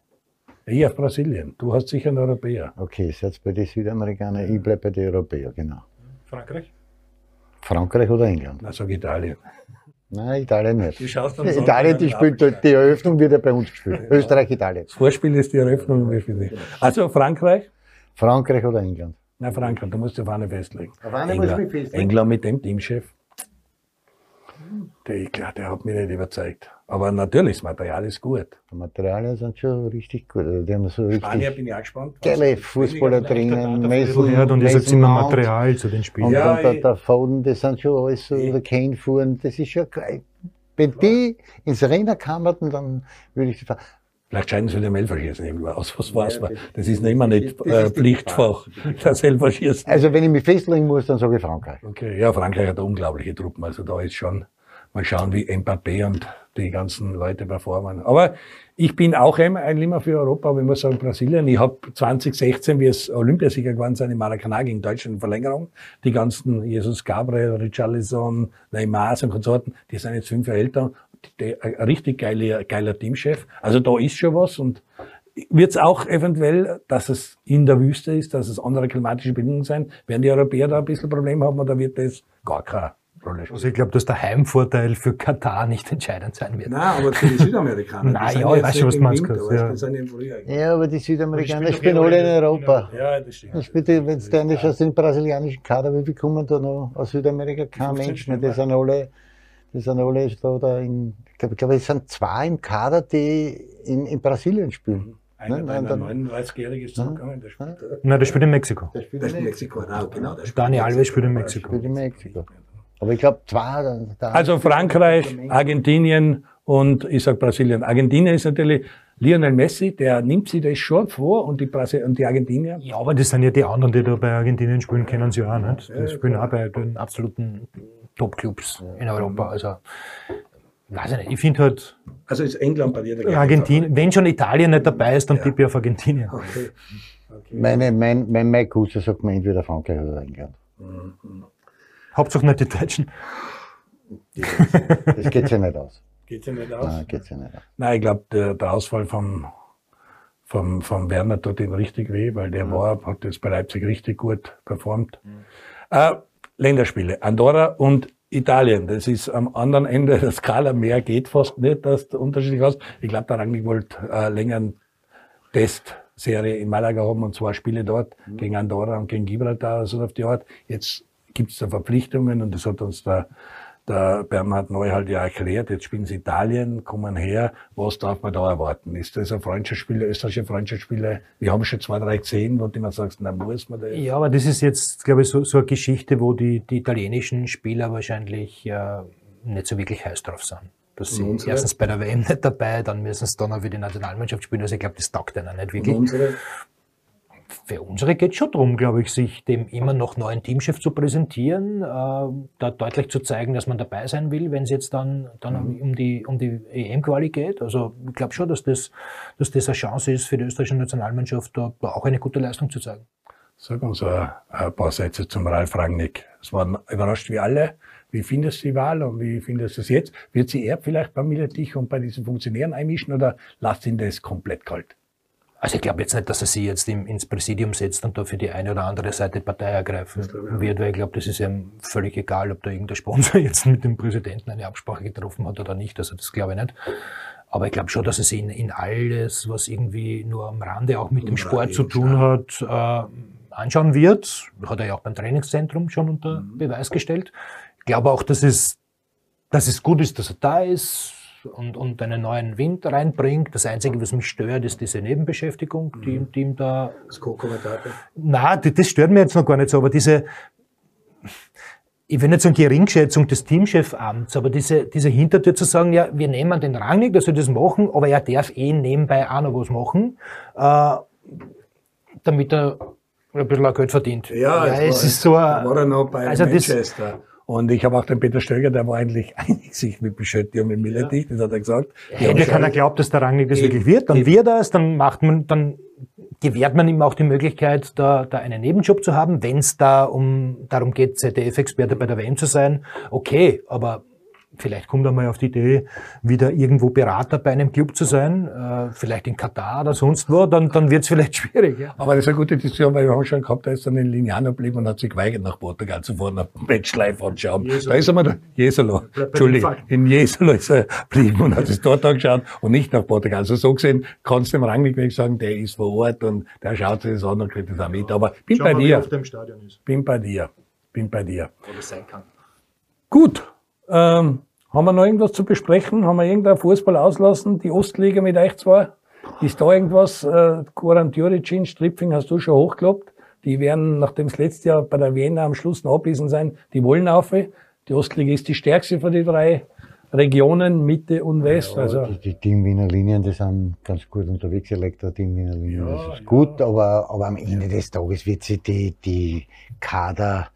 Ich auf Brasilien. Du hast sicher einen Europäer. Okay, seid bei den Südamerikanern, ich bleibe bei den Europäern, genau. Frankreich? Frankreich oder England? Na, sag Italien. Nein, Italien nicht. Du schaust am Italien, die spielt, in die Eröffnung wird ja bei uns gespielt. Österreich, Italien. Das Vorspiel ist die Eröffnung. Also Frankreich? Frankreich oder England? Na, Frankreich, du musst dich auf eine festlegen. Auf eine muss ich mich England, festlegen. England mit dem Teamchef. Der, ich der hat mich nicht überzeugt. Aber natürlich, das Material ist gut. Die Materialien sind schon richtig gut. Also die haben so richtig bin ich auch gespannt. geile Fußballer drinnen. Mason, Gehört und Mason immer Material zu den Spielen. Und Ja, dann der, Foden, das sind schon alles so, der Kane fuhren, das ist schon geil. Wenn die ins Rennen kamen, dann würde ich sie fragen, Vielleicht scheiden sie den Elferschießen irgendwo aus. Was weiß man? Das ist immer nicht äh, Pflichtfach, [laughs] das Elferschießen. also wenn ich mich festlegen muss, dann sage ich Frankreich. Okay, ja, Frankreich hat unglaubliche Truppen. Also da ist schon, mal schauen, wie Mbappé und die ganzen Leute performen. Aber ich bin auch ein immer für Europa, aber ich muss sagen, Brasilien. Ich habe 2016, wie es Olympiasieger geworden sind, im Maracanã gegen Deutschland in Verlängerung, die ganzen Jesus Gabriel, Richarlison, Neymar und Konsorten, die sind jetzt fünf Jahre älter. Ein richtig geiler, geiler Teamchef. Also da ist schon was und wird es auch eventuell, dass es in der Wüste ist, dass es andere klimatische Bedingungen sind, werden die Europäer da ein bisschen Probleme haben oder wird das gar kein Problem? Also ich glaube, dass der Heimvorteil für Katar nicht entscheidend sein wird. Nein, aber für die Südamerikaner. [laughs] Nein, ja, ich weiß schon, was du meinst. Ja. Ja. ja, aber die Südamerikaner spielen alle in Europa. Ja, das stimmt. Wenn du dann schaust, den brasilianischen Kader, wie viel kommen da noch aus Südamerika? Kein Mensch mehr. Die sind alle, die sind alle da, da in, ich glaube, ich glaube, es sind zwei im Kader, die in, in Brasilien spielen. Einer bei einer 39-Jährige ist zurückgegangen, der spielt. Nein, der spielt in Mexiko. Der spielt in Mexiko, genau. Dani Alves spielt in Mexiko. Spielt in Mexiko. Aber ich glaube, zwei. Da also Frankreich, Argentinien und ich sag Brasilien. Argentinien ist natürlich Lionel Messi, der nimmt sich das schon vor und die, Brasil und die Argentinier. Ja, aber das sind ja die anderen, die da bei Argentinien spielen, kennen sie auch nicht. Die spielen auch bei den absoluten Top-Clubs in Europa. Also Weiß ich nicht. Ich finde halt. Also ist England bei dir der Argentinien. Wenn schon Italien nicht dabei ist, dann ja. tippe ich auf Argentinien. Okay. okay. Meine, mein, mein Cousin sagt mir entweder Frankreich oder England. Mhm. Hauptsache nicht die Deutschen. Das geht sich nicht aus. Geht sich nicht aus? Nein, geht sich nicht aus. Nein, ich glaube, der, der, Ausfall vom, vom, vom Werner tut ihm richtig weh, weil der mhm. war, hat jetzt bei Leipzig richtig gut performt. Mhm. Äh, Länderspiele. Andorra und Italien. Das ist am anderen Ende der Skala. Mehr geht fast nicht, dass du unterschiedlich hast. Ich glaube, der Rangnick wollte äh, länger eine Testserie in Malaga haben und zwei Spiele dort mhm. gegen Andorra und gegen Gibraltar, so auf die Art. Jetzt gibt es da Verpflichtungen und das hat uns der der Bernhard Neu halt ja erklärt, jetzt spielen sie Italien, kommen her, was darf man da erwarten? Ist das ein Freundschaftsspiel, österreichische Freundschaftsspiele? Wir haben schon zwei, drei gesehen, wo du immer sagst, na, muss man das? Ja, aber das ist jetzt, glaube ich, so, so eine Geschichte, wo die, die italienischen Spieler wahrscheinlich äh, nicht so wirklich heiß drauf sind. Das sind erstens bei der WM nicht dabei, dann müssen sie dann auch für die Nationalmannschaft spielen. Also ich glaube, das taugt ihnen nicht wirklich. Und unsere? Für unsere geht es schon darum, glaube ich, sich dem immer noch neuen Teamchef zu präsentieren, äh, da deutlich zu zeigen, dass man dabei sein will, wenn es jetzt dann, dann mhm. um die, um die EM-Quali geht. Also ich glaube schon, dass das, dass das eine Chance ist für die österreichische Nationalmannschaft, da auch eine gute Leistung zu zeigen. Sag uns ein, ein paar Sätze zum Ralf Rangnick. Es war überrascht wie alle. Wie findest du die Wahl und wie findest du es jetzt? Wird sie er vielleicht bei Miletich und bei diesen Funktionären einmischen oder lasst ihn das komplett kalt? Also ich glaube jetzt nicht, dass er sich jetzt ins Präsidium setzt und da für die eine oder andere Seite Partei ergreifen wird, weil ich glaube, das ist ihm völlig egal, ob da irgendein Sponsor [laughs] jetzt mit dem Präsidenten eine Absprache getroffen hat oder nicht. Also das glaube ich nicht. Aber ich glaube schon, dass es in, in alles, was irgendwie nur am Rande auch mit dem Sport zu tun hat, äh, anschauen wird. Hat er ja auch beim Trainingszentrum schon unter mhm. Beweis gestellt. Ich glaube auch, dass es, dass es gut ist, dass er da ist und, und einen neuen Wind reinbringt. Das Einzige, was mich stört, ist diese Nebenbeschäftigung, die, die ihm da... Das Co-Kommentator? Nein, das stört mir jetzt noch gar nicht so, aber diese, ich will nicht sagen Geringschätzung des Teamchefamts, aber diese, diese Hintertür zu sagen, ja, wir nehmen den Rang nicht, dass wir das machen, aber er darf eh nebenbei auch noch was machen, äh, damit er ein bisschen Geld verdient. Ja, ja es ist so ein, war er noch bei also Manchester. Das, und ich habe auch den Peter Stöger, der war eigentlich [laughs] einig sich mit Beschötti und mit Milletich, das hat er gesagt. Ja, keiner glaubt, dass der Rangnick das wirklich wird, dann wird er es, dann macht man, dann gewährt man ihm auch die Möglichkeit, da, da einen Nebenjob zu haben, wenn es da um darum geht, ZDF-Experte bei der WM zu sein. Okay, aber Vielleicht kommt er mal auf die Idee, wieder irgendwo Berater bei einem Club zu sein, äh, vielleicht in Katar oder sonst wo, dann, dann wird es vielleicht [laughs] schwierig. Ja. Aber das ist eine gute Diskussion, weil wir haben schon gehabt, da ist dann in Lignano geblieben und hat sich geweigert, nach Portugal zu fahren, nach Match live anschauen. Jesolo. Da ist er mal, Jesolo, Entschuldigung, in Jesolo ist er geblieben und hat es dort angeschaut und nicht nach Portugal. Also so gesehen kannst du dem Rang nicht sagen, der ist vor Ort und der schaut sich das an und kriegt das auch mit. Aber bin Schau bei mal, dir. Bin bei dir. Bin bei dir. Oder sein kann. Gut. Ähm, haben wir noch irgendwas zu besprechen? Haben wir irgendein Fußball auslassen? Die Ostliga mit euch zwei? Ist da irgendwas? Äh, Goran Djuricin, Stripfing hast du schon hochgelobt. Die werden, nachdem es letztes Jahr bei der Wiener am Schluss noch abwiesen sein, die wollen auf. Die Ostliga ist die stärkste von den drei Regionen, Mitte und West. Ja, also die, die Team Wiener Linien, die sind ganz gut unterwegs. Elektro Team Wiener Linien, ja, das ist ja. gut, aber, aber am Ende des Tages wird sich die, die Kader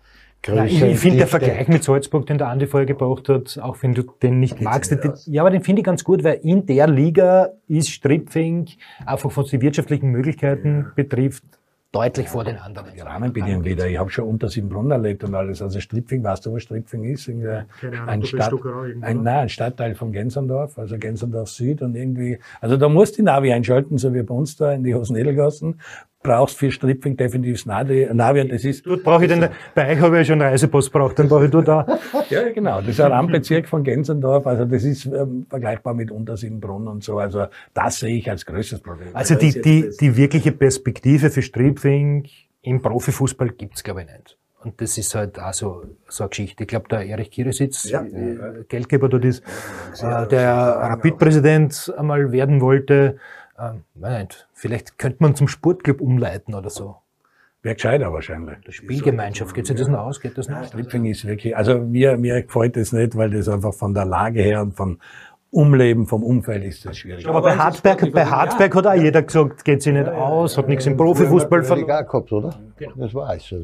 größer. Nein, ich finde der. Vergleich mit Salzburg, den der Andi vorher gebracht hat, auch wenn du den nicht magst, den, ja, aber den finde ich ganz gut, weil in der Liga ist Stripfing einfach was die wirtschaftlichen Möglichkeiten betrifft, deutlich vor den anderen. Die Rahmenbedingungen wieder. Ich habe schon unter Siebenbrunn erlebt und alles. Also Stripfing, weißt du, was Stripfing ist? Irgendwie ein, Stadt, ein, nein, ein Stadtteil von Gensendorf, also Gensendorf Süd und irgendwie, also da musst du die Navi einschalten, so wie bei uns da in die Hosenedelgassen. Brauchst für Stripfing definitiv Navi, Navi und das ist, Dort brauche ich den, bei euch habe ich ja schon einen Reisepass braucht, dann brauche ich dort auch. [laughs] ja genau, das ist ein Randbezirk von Gensendorf, also das ist ähm, vergleichbar mit Untersiebenbrunn und so, also das sehe ich als größtes Problem. Also ist die, die, die wirkliche Perspektive für Stripfing im Profifußball gibt's glaube ich, nicht. Und das ist halt auch so, so eine Geschichte. Ich glaube, der Erich Kieresitz, Ja. äh, Geldgeber dort ist, äh, der Rapid-Präsident einmal werden wollte. Nicht, vielleicht könnte man zum Sportclub umleiten oder so. Wäre gescheiter wahrscheinlich. Der Spielgemeinschaft, geht sich das noch aus? Geht das nicht? Stripfing ist wirklich, also mir, mir gefällt das nicht, weil das einfach von der Lage her und vom Umleben, vom Umfeld ist das schwierig. Aber bei Hartberg, bei Hartberg hat auch jeder gesagt, geht sich nicht aus, hat nichts im Profifußball verloren. auch gehabt, oder? Das war alles so.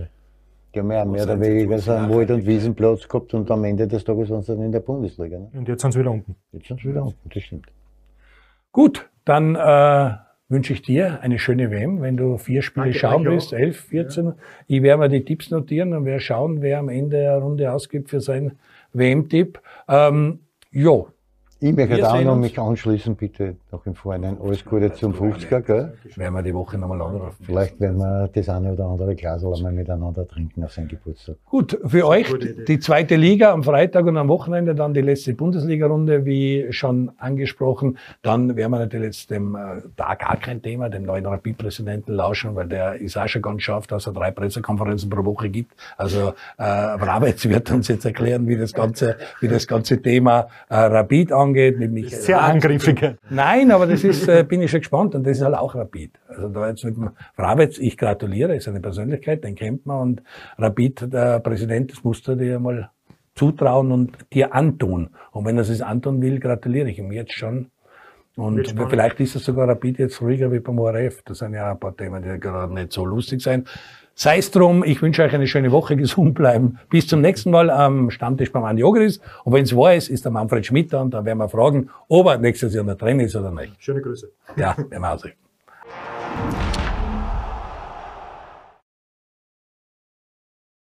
Die haben ja mehr oder weniger so einen Wald- und Wiesenplatz gehabt und am Ende des Tages waren sie dann in der Bundesliga. Ne? Und jetzt sind sie wieder unten. Jetzt sind sie wieder unten, das stimmt. Gut, dann äh, wünsche ich dir eine schöne WM, wenn du vier Spiele Danke, schauen willst, elf, 14. Ich werde mir die Tipps notieren und werde schauen, wer am Ende der Runde ausgibt für seinen WM-Tipp. Ähm, jo, Ich möchte Wir auch noch mich anschließen, bitte noch im Vorhinein. Alles Gute zum 50er, gell? werden wir die Woche nochmal anrufen. Vielleicht werden wir das eine oder andere Glas einmal miteinander trinken auf seinen Geburtstag. Gut, für euch die zweite Liga am Freitag und am Wochenende dann die letzte Bundesliga-Runde, wie schon angesprochen. Dann werden wir natürlich jetzt dem, äh, da gar kein Thema, dem neuen Rapid-Präsidenten lauschen, weil der ist auch schon ganz scharf, dass er drei Pressekonferenzen pro Woche gibt. Also äh, Rabetz wird uns jetzt erklären, wie das ganze, wie das ganze Thema äh, Rapid angeht. Mit Michael Sehr Rath. angriffig. Nein, aber das ist, äh, bin ich schon gespannt und das ist halt auch Rapid. Also da jetzt mit dem Rabetz, ich gratuliere, ist eine Persönlichkeit, den kennt man und Rapid, der Präsident, das musst du dir mal zutrauen und dir antun. Und wenn er es antun will, gratuliere ich ihm jetzt schon. Und vielleicht ist es sogar Rapid jetzt ruhiger wie beim ORF. Das sind ja ein paar Themen, die gerade nicht so lustig sein. Sei es drum, ich wünsche euch eine schöne Woche, [laughs] gesund bleiben. Bis zum nächsten Mal am Stammtisch beim Andi Ogris. Und wenn es wahr ist, ist der Manfred Schmidt da und dann werden wir fragen, ob er nächstes Jahr noch drin ist oder nicht. Schöne Grüße. Ja, werden wir aussehen.